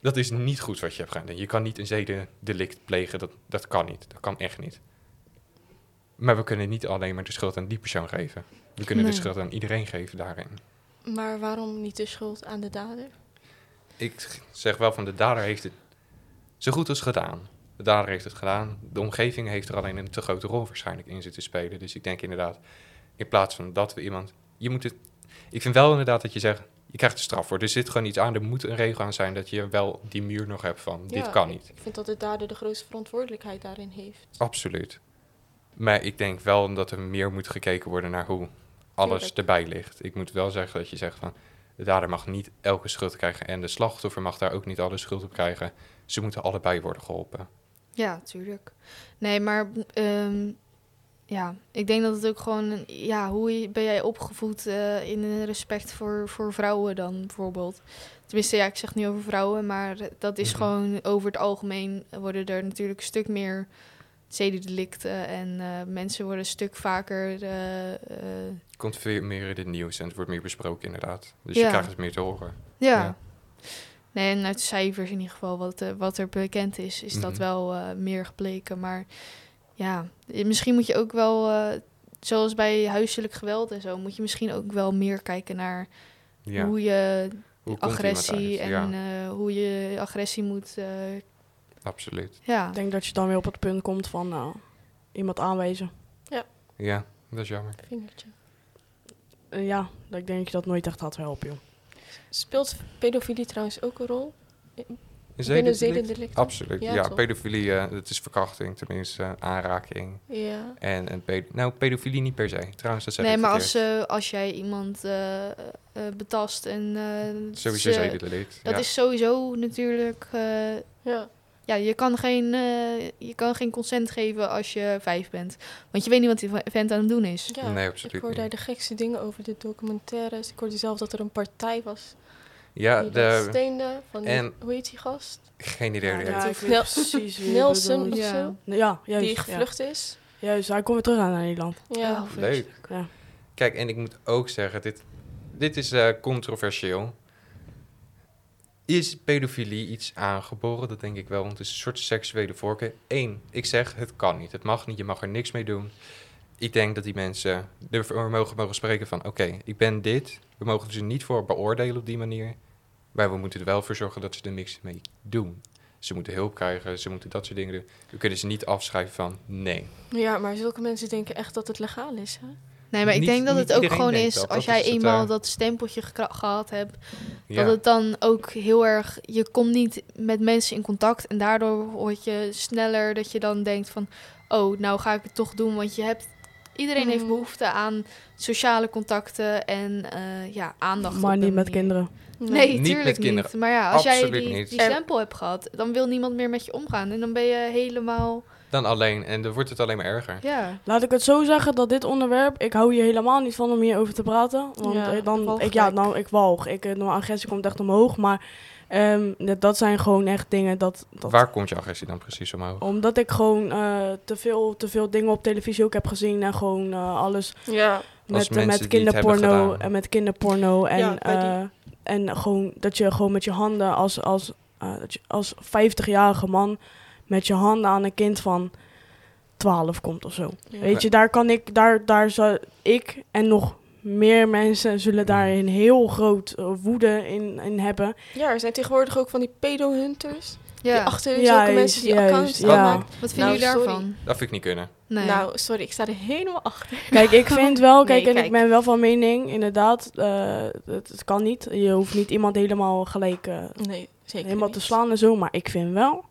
dat is niet goed wat je hebt gedaan. Je kan niet een zedendelict plegen, dat, dat kan niet. Dat kan echt niet. Maar we kunnen niet alleen maar de schuld aan die persoon geven. We kunnen Nee. de schuld aan iedereen geven daarin. Maar waarom niet de schuld aan de dader? ik zeg wel van de dader heeft het zo goed als gedaan. De dader heeft het gedaan. De omgeving heeft er alleen een te grote rol waarschijnlijk in zitten spelen. Dus ik denk inderdaad, in plaats van dat we iemand... Je moet het... Ik vind wel inderdaad dat je zegt, je krijgt de straf voor. Er zit gewoon iets aan. Er moet een regel aan zijn dat je wel die muur nog hebt van, dit kan niet. Ik vind dat de dader de grootste verantwoordelijkheid daarin heeft. Absoluut. Maar ik denk wel dat er meer moet gekeken worden naar hoe alles erbij ligt. Ik moet wel zeggen dat je zegt van... de dader mag niet elke schuld krijgen... en de slachtoffer mag daar ook niet alle schuld op krijgen. Ze moeten allebei worden geholpen. Ja, tuurlijk. Nee, maar ehm, ja, ik denk dat het ook gewoon, ja, hoe ben jij opgevoed eh, in respect voor, voor vrouwen dan bijvoorbeeld? Tenminste, ja, ik zeg niet over vrouwen, maar dat is Mhm. gewoon over het algemeen worden er natuurlijk een stuk meer zedendelicten en eh, mensen worden een stuk vaker, eh, komt veel meer in het nieuws en het wordt meer besproken inderdaad. Dus Ja. je krijgt het meer te horen. ja. Ja. Nee, en uit de cijfers in ieder geval, wat, eh, wat er bekend is, is dat Mhm. wel eh, meer gebleken. Maar ja, eh, misschien moet je ook wel, eh, zoals bij huiselijk geweld en zo, moet je misschien ook wel meer kijken naar Ja. hoe je Hoe agressie en? Ja, eh, hoe je agressie moet. eh, absoluut. ja, Ik denk dat je dan weer op het punt komt van nou, iemand aanwijzen. Ja, dat is jammer. Vingertje. Eh, ja, dat ik denk dat je dat nooit echt had helpen, joh. Speelt pedofilie trouwens ook een rol? Een Binnen zedendelict? zedendelicten? Absoluut. Ja, pedofilie, eh, dat is verkrachting, tenminste, aanraking. Ja. En een pedo nou, pedofilie niet per se. Trouwens, dat zeg Nee, ik maar als, eh, als jij iemand eh, eh, betast en... eh, Sowieso ze- zedendelict. Dat ja. is sowieso natuurlijk... eh, ja. Ja, je kan, geen, eh, je kan geen consent geven als je vijf bent. Want je weet niet wat die vent aan het doen is. ja. Nee, Ik absoluut hoorde daar de gekste dingen over de documentaires. Ik hoorde zelf dat er een partij was Ja, die de, steunde. Van die, en- hoe heet die gast? geen idee. Ja, ik weet precies wie Nelson of Ja. zo? Ja, juist. die ja. gevlucht is. Juist, hij komt weer terug naar Nederland. Ja. Oh, Leuk. Ja. Kijk, en ik moet ook zeggen, dit, dit is eh, controversieel. Is pedofilie iets aangeboren? Dat denk ik wel, want het is een soort seksuele voorkeur. Eén, ik zeg, het kan niet. Het mag niet, je mag er niks mee doen. Ik denk dat die mensen ervoor mogen, mogen spreken van... oké, ik ben dit. We mogen ze niet voor beoordelen op die manier. Maar we moeten er wel voor zorgen dat ze er niks mee doen. Ze moeten hulp krijgen, ze moeten dat soort dingen doen. We kunnen ze niet afschrijven van nee. ja, maar zulke mensen denken echt dat het legaal is. Hè? Nee, maar ik Niet- denk dat niet het ook gewoon is, dat. als Dat jij is het, eenmaal eh, dat stempeltje gehad hebt, Ja. dat het dan ook heel erg, je komt niet met mensen in contact en daardoor word je sneller dat je dan denkt van, oh, nou ga ik het toch doen, want je hebt, iedereen heeft Mhm. behoefte aan sociale contacten en eh, ja, aandacht. Maar niet met kinderen. Nee, Niet tuurlijk met niet. kinderen. Maar ja, als jij die, niet. die stempel hebt gehad, dan wil niemand meer met je omgaan en dan ben je helemaal, Dan alleen. En dan wordt het alleen maar erger. ja. Laat ik het zo zeggen dat dit onderwerp, ik hou hier helemaal niet van om hierover te praten. Want Ja, eh, dan, ik, ja, nou, ik walg. Ik, eh, mijn agressie komt echt omhoog. Maar ehm, dat, zijn gewoon echt dingen dat... dat Waar komt je agressie dan precies omhoog? Omdat ik gewoon eh, te, veel, te veel dingen op televisie ook heb gezien. En gewoon eh, alles Ja. met, met kinderporno. En met kinderporno. En, Ja, eh, en gewoon dat je gewoon met je handen als, als, eh, dat je als 50-jarige man met je handen aan een kind van 12 komt of zo. Ja. Weet je, daar kan ik, daar, daar zou ik en nog meer mensen zullen daar een heel groot eh, woede in, in hebben. ja, er zijn tegenwoordig ook van die pedo-hunters. Die Ja, achter zulke Juist, mensen die juist, accounts ja. aanmaken. wat vinden Nou, jullie sorry. daarvan? Dat vind ik niet kunnen. Nee. Nou, sorry, ik sta er helemaal achter. Kijk, ik vind wel, kijk, Nee, en ik ben wel van mening, inderdaad, eh, het, het kan niet. Je hoeft niet iemand helemaal gelijk eh, Nee, zeker helemaal niet. te slaan en zo, maar ik vind wel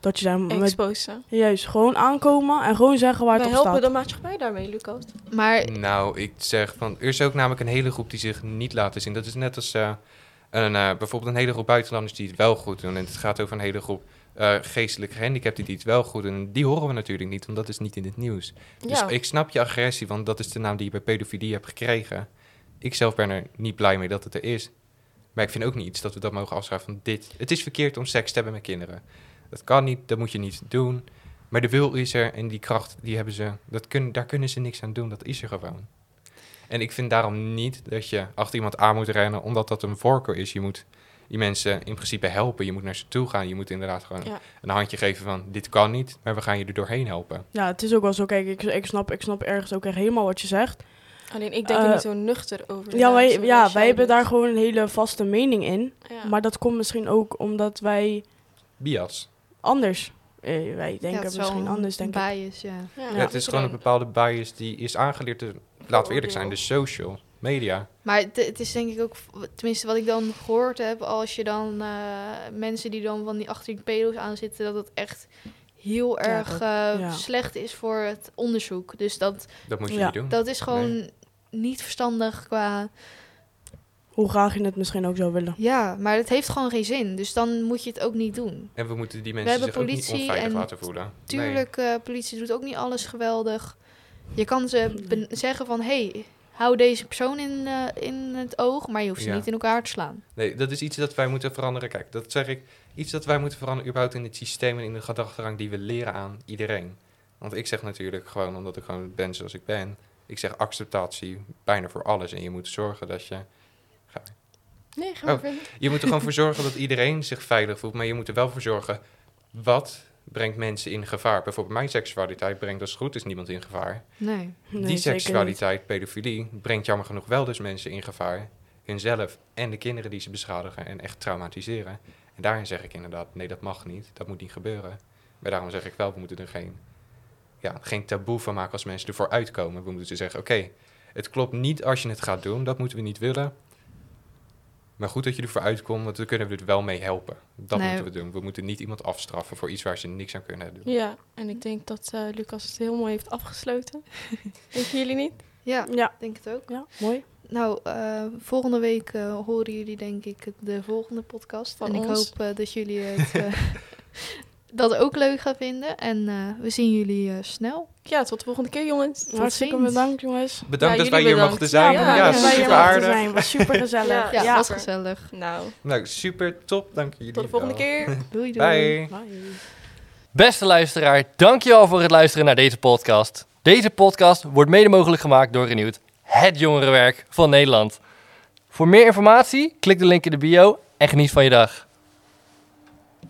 dat je daar met, Exposen. juist gewoon aankomen en gewoon zeggen waar Wij het op helpen staat. de maatschappij daarmee, Lucas. maar Nou, ik zeg van... Er is ook namelijk een hele groep die zich niet laten zien. Dat is net als eh, een, eh, bijvoorbeeld een hele groep buitenlanders die het wel goed doen. En het gaat over een hele groep eh, geestelijke gehandicapten die het wel goed doen. En die horen we natuurlijk niet, want dat is niet in het nieuws. Dus Ja, ik snap je agressie, want dat is de naam die je bij pedofilie hebt gekregen. Ik zelf ben er niet blij mee dat het er is. Maar ik vind ook niet iets dat we dat mogen afschrijven van dit. Het is verkeerd om seks te hebben met kinderen. Dat kan niet, dat moet je niet doen. Maar de wil is er en die kracht, die hebben ze. Dat kun, daar kunnen ze niks aan doen, dat is er gewoon. En ik vind daarom niet dat je achter iemand aan moet rennen, omdat dat een voorkeur is. Je moet die mensen in principe helpen. Je moet naar ze toe gaan. Je moet inderdaad gewoon Ja. een handje geven van dit kan niet, maar we gaan je er doorheen helpen. Ja, het is ook wel zo, kijk, ik, ik, snap, ik snap ergens ook echt helemaal wat je zegt. alleen ik denk er Eh, niet zo nuchter over. Ja, wij, ja, wij hebben doet. daar gewoon een hele vaste mening in. Ja. Maar dat komt misschien ook omdat wij Bias. Anders, eh, wij ja, denken het is wel misschien anders, denk ik. bias, ja. Ja, Ja, het is gewoon een bepaalde bias die is aangeleerd, te, laten we eerlijk zijn, de social media. Maar het, het is denk ik ook, tenminste wat ik dan gehoord heb, als je dan eh, mensen die dan van die achter die pedo's aan zitten, dat het echt heel Ja, erg dat- eh, ja. slecht is voor het onderzoek. Dus dat, Dat moet je Ja. niet doen. dat is gewoon niet verstandig qua... Hoe graag je het misschien ook zou willen. Ja, maar het heeft gewoon geen zin. Dus dan moet je het ook niet doen. En we moeten die mensen hebben zich ook niet politie onveilig en laten voelen. Tuurlijk, eh, politie doet ook niet alles geweldig. Je kan ze zeggen van, hey, hou deze persoon in, eh, in het oog, maar je hoeft ze Ja. niet in elkaar te slaan. Nee. nee, dat is iets dat wij moeten veranderen. Kijk, dat zeg ik. Iets dat wij moeten veranderen überhaupt in het systeem en in de gedachtegang die we leren aan iedereen. Want ik zeg natuurlijk gewoon, omdat ik gewoon ben zoals ik ben. Ik zeg acceptatie bijna voor alles. En je moet zorgen dat je... Nee, ga maar Oh. verder. Je moet er gewoon voor zorgen dat iedereen zich veilig voelt. Maar je moet er wel voor zorgen, wat brengt mensen in gevaar? Bijvoorbeeld mijn seksualiteit brengt als het goed is niemand in gevaar. Nee. Nee, die seksualiteit, pedofilie, brengt jammer genoeg wel dus mensen in gevaar. Hunzelf en de kinderen die ze beschadigen en echt traumatiseren. En daarin zeg ik inderdaad, nee dat mag niet, dat moet niet gebeuren. Maar daarom zeg ik wel, we moeten er geen, ja, geen taboe van maken als mensen ervoor uitkomen. We moeten zeggen, oké, Het klopt niet als je het gaat doen. Dat moeten we niet willen. Maar goed dat je ervoor uitkomt, want dan kunnen we er wel mee helpen. Dat Nee. moeten we doen. We moeten niet iemand afstraffen voor iets waar ze niks aan kunnen doen. Ja, en ik denk dat eh, Lucas het heel mooi heeft afgesloten. Denken jullie niet? Ja, Ja, denk het ook. ja mooi. Nou, eh, volgende week eh, horen jullie denk ik de volgende podcast. Van en ik hoop dat jullie het eh, dat ook leuk gaan vinden. En eh, we zien jullie eh, snel. Ja, tot de volgende keer, jongens. Hartstikke ziens. bedankt, jongens. Bedankt Ja, dat wij hier bedankt. mochten zijn. Ja, super aardig. zijn. Was super gezellig. Ja, Ja, Ja, was super. gezellig. Nou, Nou, super top. Dank jullie tot de volgende wel. keer. Doei doei. Bye. Bye. Beste luisteraar, dankjewel voor het luisteren naar deze podcast. Deze podcast wordt mede mogelijk gemaakt door Renewed, het jongerenwerk van Nederland. Voor meer informatie, klik de link in de bio en geniet van je dag.